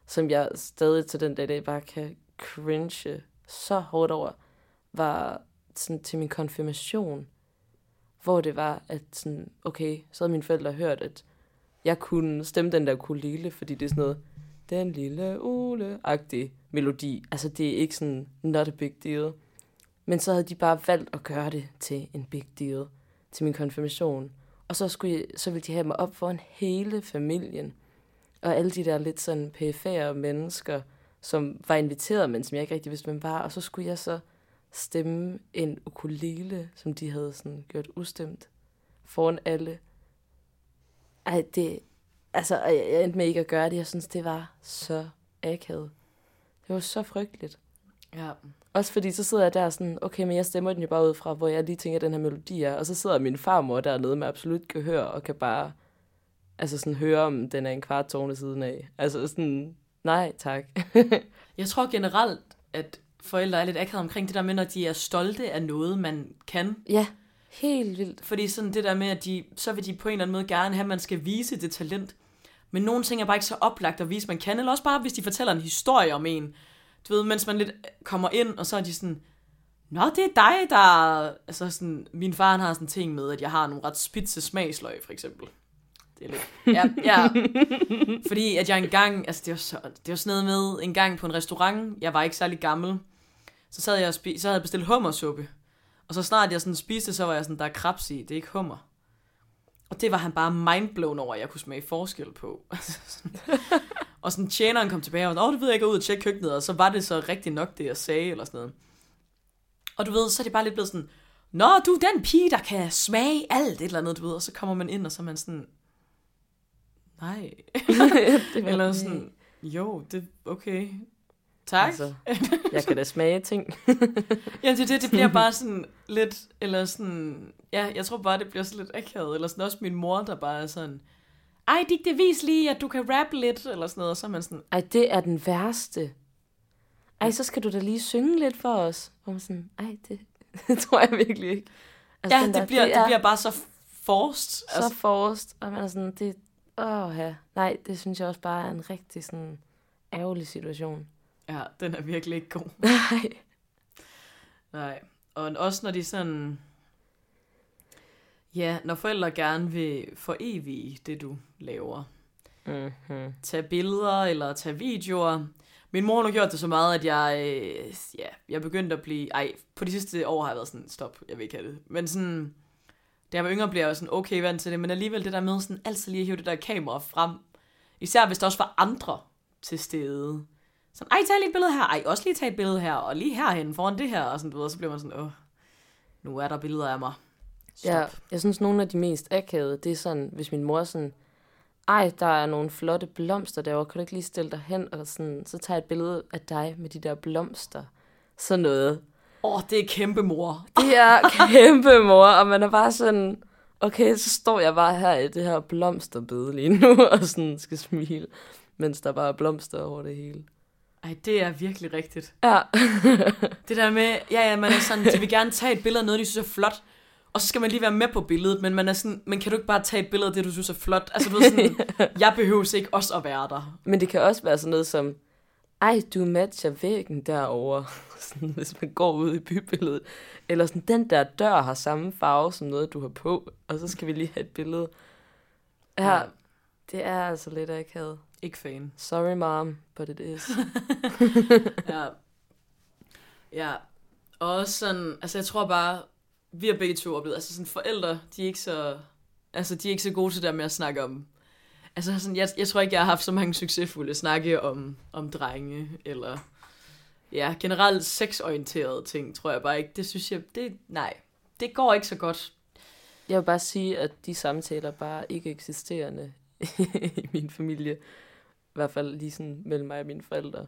som jeg stadig til den dag i dag bare kan cringe så hårdt over, var sådan til min konfirmation, hvor det var, at sådan, okay, så havde mine forældre hørt, at jeg kunne stemme den der ukulele, fordi det er sådan noget, den lille ule-agtig melodi. Altså, det er ikke sådan, not a big deal. Men så havde de bare valgt at gøre det til en big deal til min konfirmation. Og så, skulle jeg, så ville de have mig op foran hele familien. Og alle de der lidt sådan pæfære mennesker, som var inviteret, men som jeg ikke rigtig vidste, hvem var. Og så skulle jeg så stemme en ukulele, som de havde sådan gjort ustemt foran alle. Ej, det... Altså, jeg endte med ikke at gøre det. Jeg synes, det var så akavet. Det var så frygteligt. Ja. Også fordi så sidder jeg der sådan, okay, men jeg stemmer den jo bare ud fra, hvor jeg lige tænker, at den her melodi er. Og så sidder min farmor dernede med absolut gehør og kan bare altså sådan høre, om den er en kvart tårne siden af. Altså sådan, nej tak. Jeg tror generelt, at forældre er lidt akavet omkring det der med, når de er stolte af noget, man kan. ja, helt vildt. Fordi sådan det der med, at de, så vil de på en eller anden måde gerne have, at man skal vise det talent. Men nogle ting er bare ikke så oplagt at vise, man kan. Eller også bare, hvis de fortæller en historie om en. Du ved, mens man lidt kommer ind, og så er de sådan, Nå, det er dig, der... Altså sådan, min far han har sådan en ting med, at jeg har nogle ret spidse smagsløg, for eksempel. Det er lidt... Ja, ja. Fordi at jeg engang... Altså, det var, så, det var sådan noget med en gang på en restaurant. Jeg var ikke særlig gammel. Så sad jeg og spi- så havde jeg bestilt hummersuppe. Og så snart jeg sådan spiste, så var jeg sådan, der er krabs i, det er ikke hummer. Og det var han bare mindblown over, at jeg kunne smage forskel på. Altså og sådan tjeneren kom tilbage og var, åh, det ved jeg ikke, ud og tjekke køkkenet, og så var det så rigtig nok det, jeg sagde, eller sådan noget. Og du ved, så er det bare lidt blevet sådan, Nå, du er den pige, der kan smage alt et eller andet, du ved. Og så kommer man ind, og så er man sådan, nej. eller sådan, jo, det okay. Tak. Altså. Altså, jeg kan da smage ting. Ja, det, det, det bliver bare sådan lidt, eller sådan, ja, jeg tror bare, det bliver sådan lidt akavet, eller sådan også min mor, der bare er sådan, ej, det vis lige, at du kan rap lidt, eller sådan noget, og så er man sådan, Ej, det er den værste. Ej, så skal du da lige synge lidt for os. Og man sådan, ej, det, det tror jeg virkelig ikke. ja, den det, der, bliver, det, er bliver bare så forced. så Altså, forrest, og man er sådan, det, åh ja. Nej, det synes jeg også bare er en rigtig sådan ærgerlig situation. Ja, den er virkelig ikke god. Nej. Nej, og også når de sådan, ja, når forældre gerne vil forevige det, du laver, Mm-hmm. tage billeder eller tage videoer. Min mor har gjort det så meget, at jeg, øh, ja, jeg begyndte at blive... Ej, på de sidste år har jeg været sådan, stop, jeg vil ikke have det. Men sådan, da jeg var yngre, blev jeg sådan okay vant til det, men alligevel det der med sådan altid lige at hive det der kamera frem. Især hvis der også var andre til stede. Sådan, ej, tag lige et billede her. Ej, også lige tage et billede her. Og lige herhen foran det her. Og sådan, du ved, og så bliver man sådan, åh, nu er der billeder af mig. Stop. Ja, jeg synes, nogle af de mest akavede, det er sådan, hvis min mor sådan, ej, der er nogle flotte blomster derovre, kan du ikke lige stille dig hen, og sådan, så tager jeg et billede af dig med de der blomster. Sådan noget. Åh, oh, det er kæmpe mor. Det er kæmpe mor, og man er bare sådan, okay, så står jeg bare her i det her blomsterbede lige nu, og sådan skal smile, mens der bare er blomster over det hele. Ej, det er virkelig rigtigt. Ja, Det der med, ja, ja, man er sådan, de vil gerne tage et billede af noget, de synes er flot, og så skal man lige være med på billedet, men man er sådan, men kan du ikke bare tage et billede af det, du synes er flot? Altså, du ved sådan, jeg behøver ikke også at være der. men det kan også være sådan noget som, ej, du matcher væggen derovre, sådan, hvis man går ud i bybilledet. Eller sådan, den der dør har samme farve som noget, du har på, og så skal vi lige have et billede. Ja, Ja. det er altså lidt akavet. Ikke fan. Sorry, mom, but it is. Ja. Ja. Og også sådan, altså jeg tror bare, vi har begge to oplevet, altså sådan forældre, de er ikke så, altså de er ikke så gode til det der med at snakke om, altså sådan, jeg, jeg tror ikke, jeg har haft så mange succesfulde snakke om, om drenge, eller ja, generelt sexorienterede ting, tror jeg bare ikke, det synes jeg, det, nej, det går ikke så godt. Jeg vil bare sige, at de samtaler bare ikke eksisterende i min familie. I hvert fald lige sådan mellem mig og mine forældre.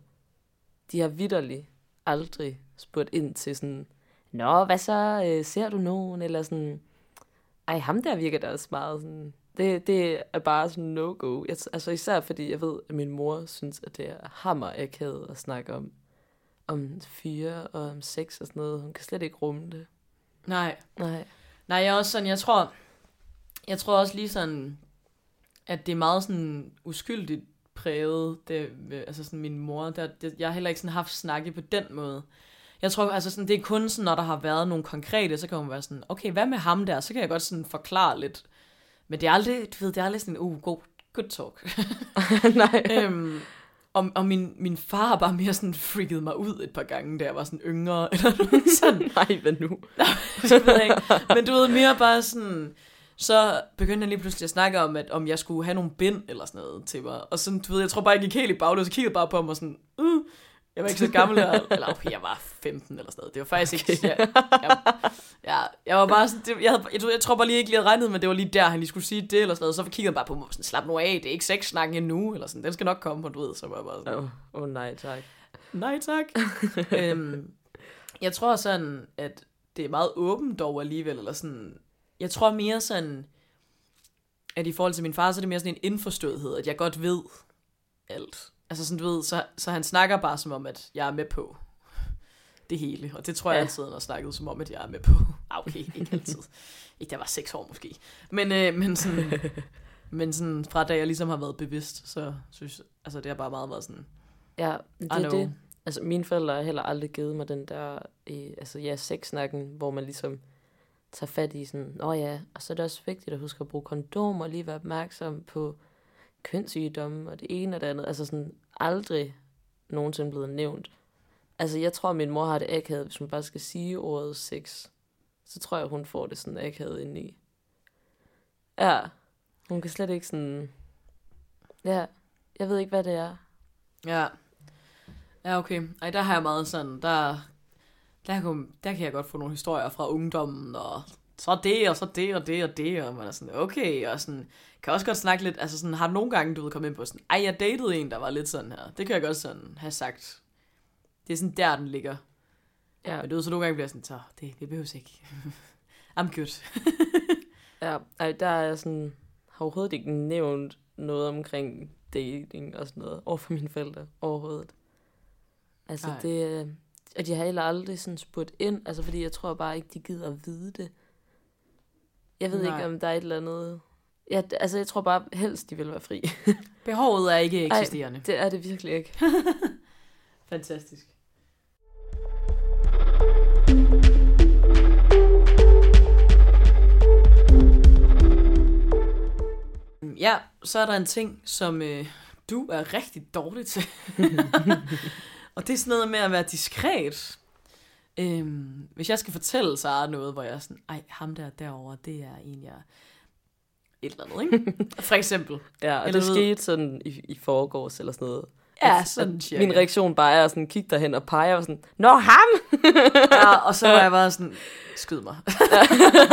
De har vidderligt aldrig spurgt ind til sådan, Nå, hvad så? Øh, ser du nogen? Eller sådan, ej, ham der virker da også meget sådan... Det, det er bare sådan no-go. Jeg, altså især fordi jeg ved, at min mor synes, at det er hammer akavet at snakke om, om fyre og om sex og sådan noget. Hun kan slet ikke rumme det. Nej, Nej. Nej, jeg er også sådan, jeg tror, jeg tror også lige sådan, at det er meget sådan uskyldigt præget, det, altså sådan min mor, der, det, jeg har heller ikke sådan haft snakke på den måde. Jeg tror, altså sådan, det er kun sådan, når der har været nogle konkrete, så kan man være sådan, okay, hvad med ham der? Så kan jeg godt sådan forklare lidt. Men det er aldrig, du ved, det er aldrig sådan, uh, god, good talk. Nej. øhm, og, og min, min far bare mere sådan freaket mig ud et par gange, da jeg var sådan yngre, eller sådan. Nej, hvad nu? det ved jeg ikke. Men du ved, mere bare sådan... Så begyndte han lige pludselig at snakke om, at om jeg skulle have nogle bind eller sådan noget til mig. Og sådan, du ved, jeg tror bare, jeg gik helt i baglås, så kiggede bare på ham og sådan, uh, jeg var ikke så gammel her. Eller okay, jeg var 15 eller sådan noget. Det var faktisk ikke... Jeg, jeg, jeg, jeg var bare sådan, det, jeg, havde, jeg, jeg, tror bare lige ikke lige regnet med, at det var lige der, han lige skulle sige det eller sådan noget. Så kiggede han bare på mig og sådan, slap nu af, det er ikke sexsnakken endnu, eller sådan, den skal nok komme, og du ved, så var jeg bare sådan, Åh, oh, oh, nej, tak. Nej tak. øhm, jeg tror sådan, at det er meget åbent dog alligevel, eller sådan, jeg tror mere sådan, at i forhold til min far, så er det mere sådan en indforståethed, at jeg godt ved alt. Altså sådan, du ved, så, så han snakker bare som om, at jeg er med på det hele, og det tror jeg Ja. altid, han har snakket som om, at jeg er med på. Ah, okay, ikke altid. ikke, der var seks år måske. Men, øh, men sådan, men sådan, fra da jeg ligesom har været bevidst, så synes jeg, altså det har bare meget været sådan, Ja, det er det. Altså, mine forældre har heller aldrig givet mig den der, øh, altså ja, sexsnakken, hvor man ligesom tager fat i sådan, åh ja, og så er det også vigtigt at huske at bruge kondom og lige være opmærksom på kønssygdomme og det ene og det andet. Altså sådan aldrig nogensinde blevet nævnt. Altså, jeg tror, min mor har det akavet, hvis man bare skal sige ordet sex. Så tror jeg, hun får det sådan akavet ind i. Ja. Hun kan slet ikke sådan... Ja, jeg ved ikke, hvad det er. Ja. Ja, okay. Ej, der har jeg meget sådan, der, der, kan, der kan jeg godt få nogle historier fra ungdommen, og så det, og så det, og det, og det, og man er sådan, okay, og sådan, kan også godt snakke lidt, altså sådan, har nogle gange, du ved, kommet ind på sådan, ej, jeg datede en, der var lidt sådan her. Det kan jeg godt sådan have sagt. Det er sådan der, den ligger. Ja. Men du ved, så nogle gange bliver jeg sådan, så det, det behøves ikke. I'm good. Ja, ej, der er sådan, har overhovedet ikke nævnt noget omkring dating og sådan noget over for mine forældre overhovedet. Altså Nej. det, øh, og de har heller aldrig sådan spurgt ind, altså fordi jeg tror bare ikke, de gider at vide det. Jeg ved Nej. ikke, om der er et eller andet... Ja, altså jeg tror bare helst, de vil være fri. Behovet er ikke eksisterende. det er det virkelig ikke. Fantastisk. Ja, så er der en ting, som øh, du er rigtig dårlig til. og det er sådan noget med at være diskret. Øhm, hvis jeg skal fortælle Sara noget, hvor jeg er sådan, ej, ham der derovre, det er en, jeg... Et eller andet, ikke? For eksempel. Ja, og Eller det du ved- skete sådan i, i forgårs eller sådan noget. Ja, At- sådan at. Min reaktion bare er sådan, kig derhen og peger og sådan, Nå, ham! Ja, og så var jeg bare sådan, skyd mig.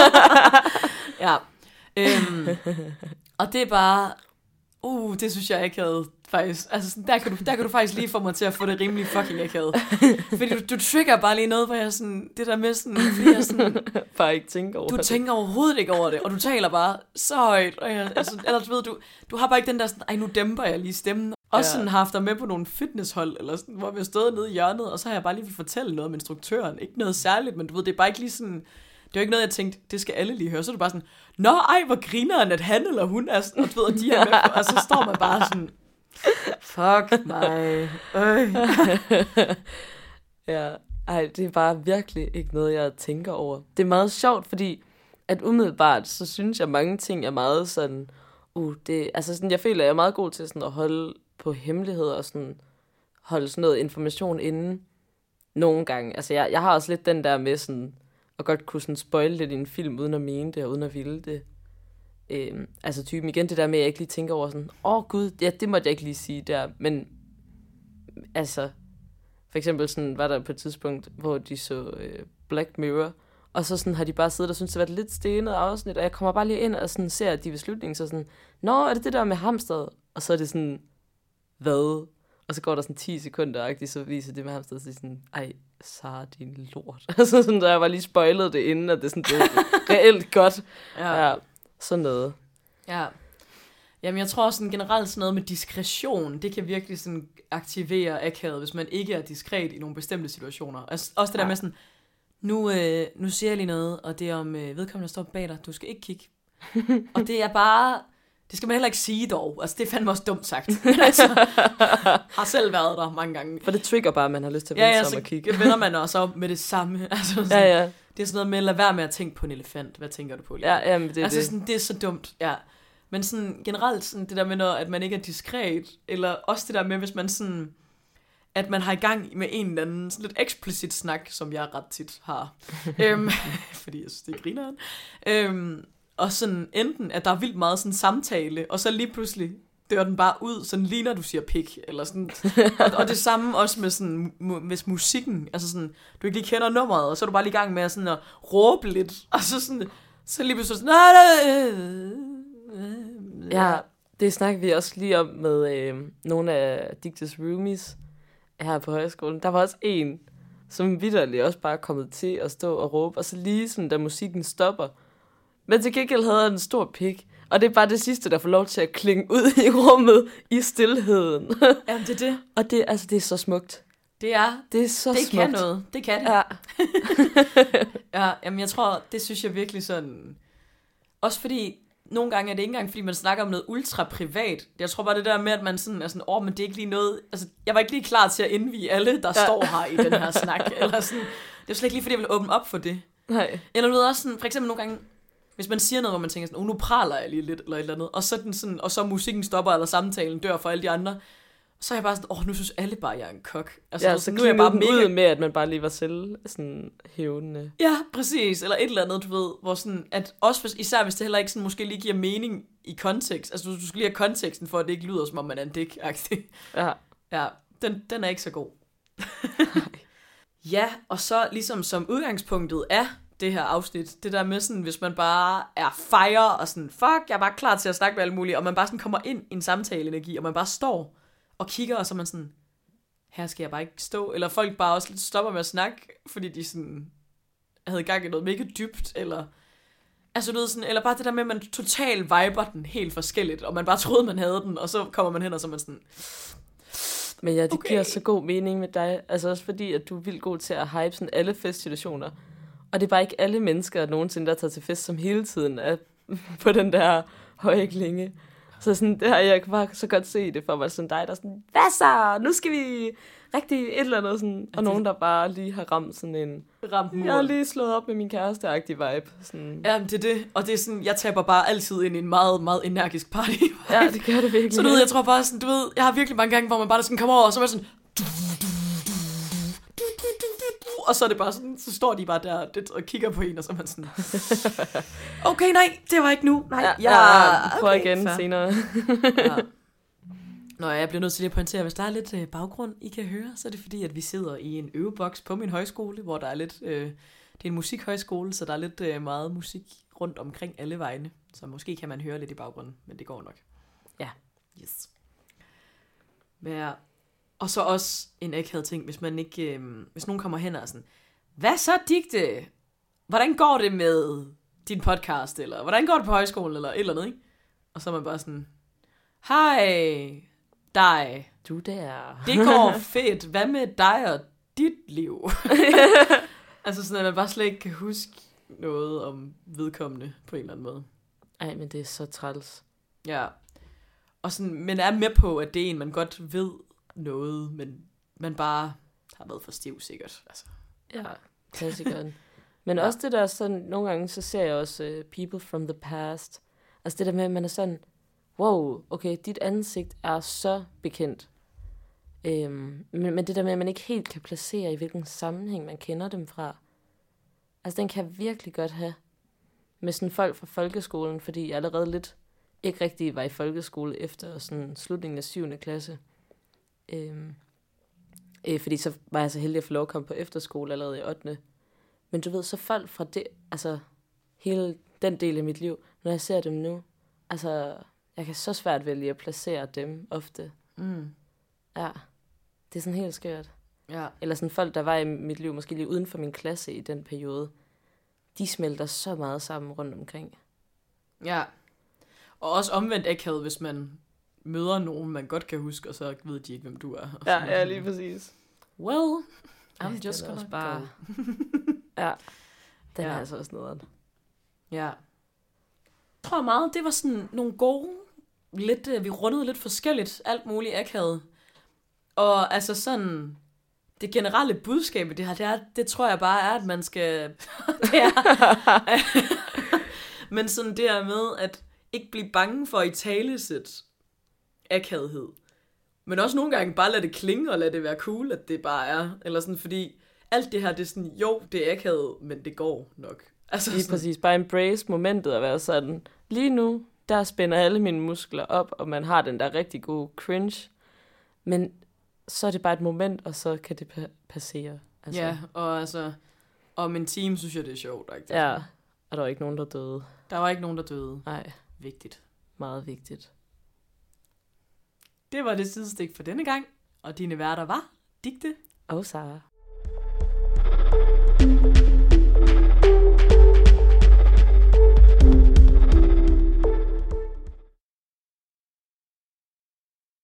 ja. Øhm, og det er bare, uh, det synes jeg ikke havde faktisk. Altså, sådan, der, kan du, der kan du faktisk lige få mig til at få det rimelig fucking akavet. Fordi du, du trigger bare lige noget, hvor jeg sådan, det der med sådan, fordi jeg sådan, bare ikke tænke over du det. tænker overhovedet ikke over det, og du taler bare så højt. Og jeg, altså, eller du ved, du, du har bare ikke den der sådan, ej, nu dæmper jeg lige stemmen. Også Ja. sådan haft dig med på nogle fitnesshold, eller sådan, hvor vi har stået nede i hjørnet, og så har jeg bare lige vil fortælle noget om instruktøren. Ikke noget særligt, men du ved, det er bare ikke lige sådan, det er jo ikke noget, jeg tænkte, det skal alle lige høre. Så er det bare sådan, nå ej, hvor grineren, at han eller hun er sådan, og du ved, og de er med og så står man bare sådan, fuck mig. Øh. Ja, ej, det er bare virkelig ikke noget, jeg tænker over. Det er meget sjovt, fordi at umiddelbart, så synes jeg, mange ting er meget sådan, uh, det, altså sådan, jeg føler, jeg er meget god til sådan at holde på hemmeligheder og sådan holde sådan noget information inde nogle gange. Altså, jeg, jeg har også lidt den der med sådan, at godt kunne sådan spoil lidt i en film, uden at mene det og uden at ville det. Øhm, altså typen igen det der med, at jeg ikke lige tænker over sådan, åh oh, gud, ja, det måtte jeg ikke lige sige der, men altså, for eksempel sådan, var der på et tidspunkt, hvor de så øh, Black Mirror, og så sådan har de bare siddet og synes det var et lidt stenet afsnit, og jeg kommer bare lige ind og sådan ser, at de ved slutningen, så sådan, Nå, er det det der med hamsteret? Og så er det sådan, hvad? Og så går der sådan 10 sekunder, så viser det med hamsteret, så er sådan, ej, Sara, din lort. altså sådan, der jeg var lige spoilet det inden, at det sådan, det var reelt godt. Ja. ja, sådan noget. Ja. Jamen, jeg tror sådan generelt sådan noget med diskretion, det kan virkelig sådan aktivere akavet, hvis man ikke er diskret i nogle bestemte situationer. Altså, også det der Ja. med sådan, nu, øh, nu siger jeg lige noget, og det er om øh, vedkommende, der står bag dig, du skal ikke kigge. og det er bare, det skal man heller ikke sige dog. Altså, det er fandme også dumt sagt. Men altså, har selv været der mange gange. For det trigger bare, at man har lyst til at Ja, vende ja, sig så om og kigge. vender man også op med det samme. Altså, sådan, Ja, ja. Det er sådan noget med, lad være med at tænke på en elefant. Hvad tænker du på? lige Ja, nu? jamen, det er altså det. sådan, det er så dumt, ja. Men sådan generelt sådan det der med, når, at man ikke er diskret, eller også det der med, hvis man sådan, at man har i gang med en eller anden sådan lidt eksplicit snak, som jeg ret tit har. øhm, fordi jeg synes, det er grineren. Øhm, og sådan enten, at der er vildt meget sådan samtale, og så lige pludselig dør den bare ud, sådan lige når du siger pik, eller sådan. og, og det samme også med sådan, mu- hvis musikken, altså sådan, du ikke lige kender nummeret, og så er du bare lige i gang med at, sådan at råbe lidt, og så sådan, så lige pludselig sådan, "Nej, nej, øh, øh, øh. Ja, det snakker vi også lige om med øh, nogle af Dictes roomies her på højskolen. Der var også en, som vidderligt også bare kommet til at stå og råbe, og så lige sådan, da musikken stopper. Men til gengæld havde han en stor pik, og det er bare det sidste, der får lov til at klinge ud i rummet i stillheden. Jamen, det er det. og det, altså, det er så smukt. Det er, Det er så det smukt. kan noget. Det kan det. Ja. Ja, jamen jeg tror, det synes jeg virkelig sådan... Også fordi, nogle gange er det ikke engang, fordi man snakker om noget ultra privat. Jeg tror bare det der med, at man sådan er sådan, åh, men det er ikke lige noget... Altså, jeg var ikke lige klar til at indvige alle, der ja. Ja. står her i den her snak. Eller sådan, det er slet ikke lige, fordi jeg vil åbne op for det. Nej. Eller du ved også sådan, for eksempel nogle gange, hvis man siger noget, hvor man tænker sådan, oh, nu praler jeg lige lidt, eller et eller andet, og så, den sådan, og så musikken stopper, eller samtalen dør for alle de andre, Så er jeg bare sådan, åh, nu synes alle bare, jeg er en kok. Altså, Ja, sådan, så nu er jeg bare mega... ud med, at man bare lige var selv sådan hævende. Ja, præcis. Eller et eller andet, du ved, hvor sådan, at også hvis, især hvis det heller ikke sådan, måske lige giver mening i kontekst. Altså, du, du skal lige have konteksten for, at det ikke lyder, som om man er en -agtig. Ja. Ja, den, den er ikke så god. ja, og så ligesom som udgangspunktet er det her afsnit, det der med sådan, hvis man bare er fire og sådan, fuck, jeg er bare klar til at snakke med alle mulige, og man bare sådan kommer ind i en samtaleenergi, og man bare står og kigger, og så er man sådan, her skal jeg bare ikke stå, eller folk bare også lidt stopper med at snakke, fordi de sådan havde gang i noget mega dybt, eller altså du ved sådan, eller bare det der med, at man totalt viber den helt forskelligt, og man bare troede, man havde den, og så kommer man hen, og så er man sådan, Men ja, det okay. giver så god mening med dig. Altså også fordi, at du er vildt god til at hype sådan alle festsituationer. Og det er bare ikke alle mennesker nogensinde, der tager til fest, som hele tiden er på den der høje klinge. Så sådan, det har jeg kan bare så godt se det for mig. Sådan dig, der er sådan, hvad så? Nu skal vi rigtig et eller andet. Sådan. Og det- nogen, der bare lige har ramt sådan en, ramt jeg har lige slået op med min kæreste-agtig vibe. Sådan. Ja, det er det. Og det er sådan, jeg taber bare altid ind i en meget, meget energisk party. ja, det gør det virkelig. Så du ved, jeg tror bare sådan, du ved, jeg har virkelig mange gange, hvor man bare sådan kommer over, og så er man sådan... Og så er det bare sådan, så står de bare der og kigger på en, og så er man sådan... Okay, nej, det var ikke nu. Nej, Ja, jeg... ja, prøv okay, igen fair. senere. Ja. Nå, jeg bliver nødt til lige at pointere, hvis der er lidt øh, baggrund, I kan høre, så er det fordi, at vi sidder i en øveboks på min højskole, hvor der er lidt... Øh, det er en musikhøjskole, så der er lidt øh, meget musik rundt omkring alle vegne. Så måske kan man høre lidt i baggrunden, men det går nok. Ja. Yes. Ja. Og så også en akavet ting, hvis man ikke... Øh, hvis nogen kommer hen og er sådan, hvad så, Digte? Hvordan går det med din podcast? Eller hvordan går det på højskolen? Eller et eller andet, ikke? Og så er man bare sådan, hej, dig. Du der. Det går fedt. Hvad med dig og dit liv? altså sådan, at man bare slet ikke kan huske noget om vedkommende på en eller anden måde. Ej, men det er så træls. Ja. Og sådan, men er med på, at det er en, man godt ved noget, men man bare har været for stiv sikkert. Altså. Ja, klassikeren. Men også det der sådan, nogle gange så ser jeg også uh, people from the past. Altså det der med, at man er sådan, wow, okay, dit ansigt er så bekendt. Øhm, men, men det der med, at man ikke helt kan placere, i hvilken sammenhæng man kender dem fra. Altså den kan jeg virkelig godt have med sådan folk fra folkeskolen, fordi jeg allerede lidt ikke rigtig var i folkeskole efter sådan slutningen af 7. klasse. Øhm, øh, fordi så var jeg så heldig at få lov at komme på efterskole allerede i 8. Men du ved, så folk fra det, altså hele den del af mit liv, når jeg ser dem nu, altså jeg kan så svært vælge at placere dem ofte. Mm. Ja, det er sådan helt skørt. Ja. Eller sådan folk, der var i mit liv, måske lige uden for min klasse i den periode, de smelter så meget sammen rundt omkring. Ja. Og også omvendt akavet, hvis man møder nogen, man godt kan huske, og så ved de ikke, hvem du er. Og sådan. præcis. Well, I'm Ja, just er gonna bare- go. Ja, den Ja. er altså også noget. Ja. Jeg tror meget, det var sådan nogle gode, lidt, øh, vi rundede lidt forskelligt, alt muligt akavet. Og altså sådan, det generelle budskab i det her, det, er, det tror jeg bare er, at man skal... det er, men sådan det her med, at ikke blive bange for i talesæt akavethed. Men også nogle gange bare lade det klinge og lade det være cool, at det bare er. Eller sådan, fordi alt det her, det er sådan, jo, det er akavet, men det går nok. Altså Lige sådan, præcis. Bare embrace momentet og være sådan, lige nu, der spænder alle mine muskler op, og man har den der rigtig gode cringe. Men så er det bare et moment, og så kan det pa- passere. Altså. Ja, og altså, om en time synes jeg, det er sjovt. Ikke? Ja, og der var ikke nogen, der døde. Der var ikke nogen, der døde. Nej, Vigtigt. meget vigtigt. Det var det sidestik for denne gang, og dine værter var Digte Og Sara.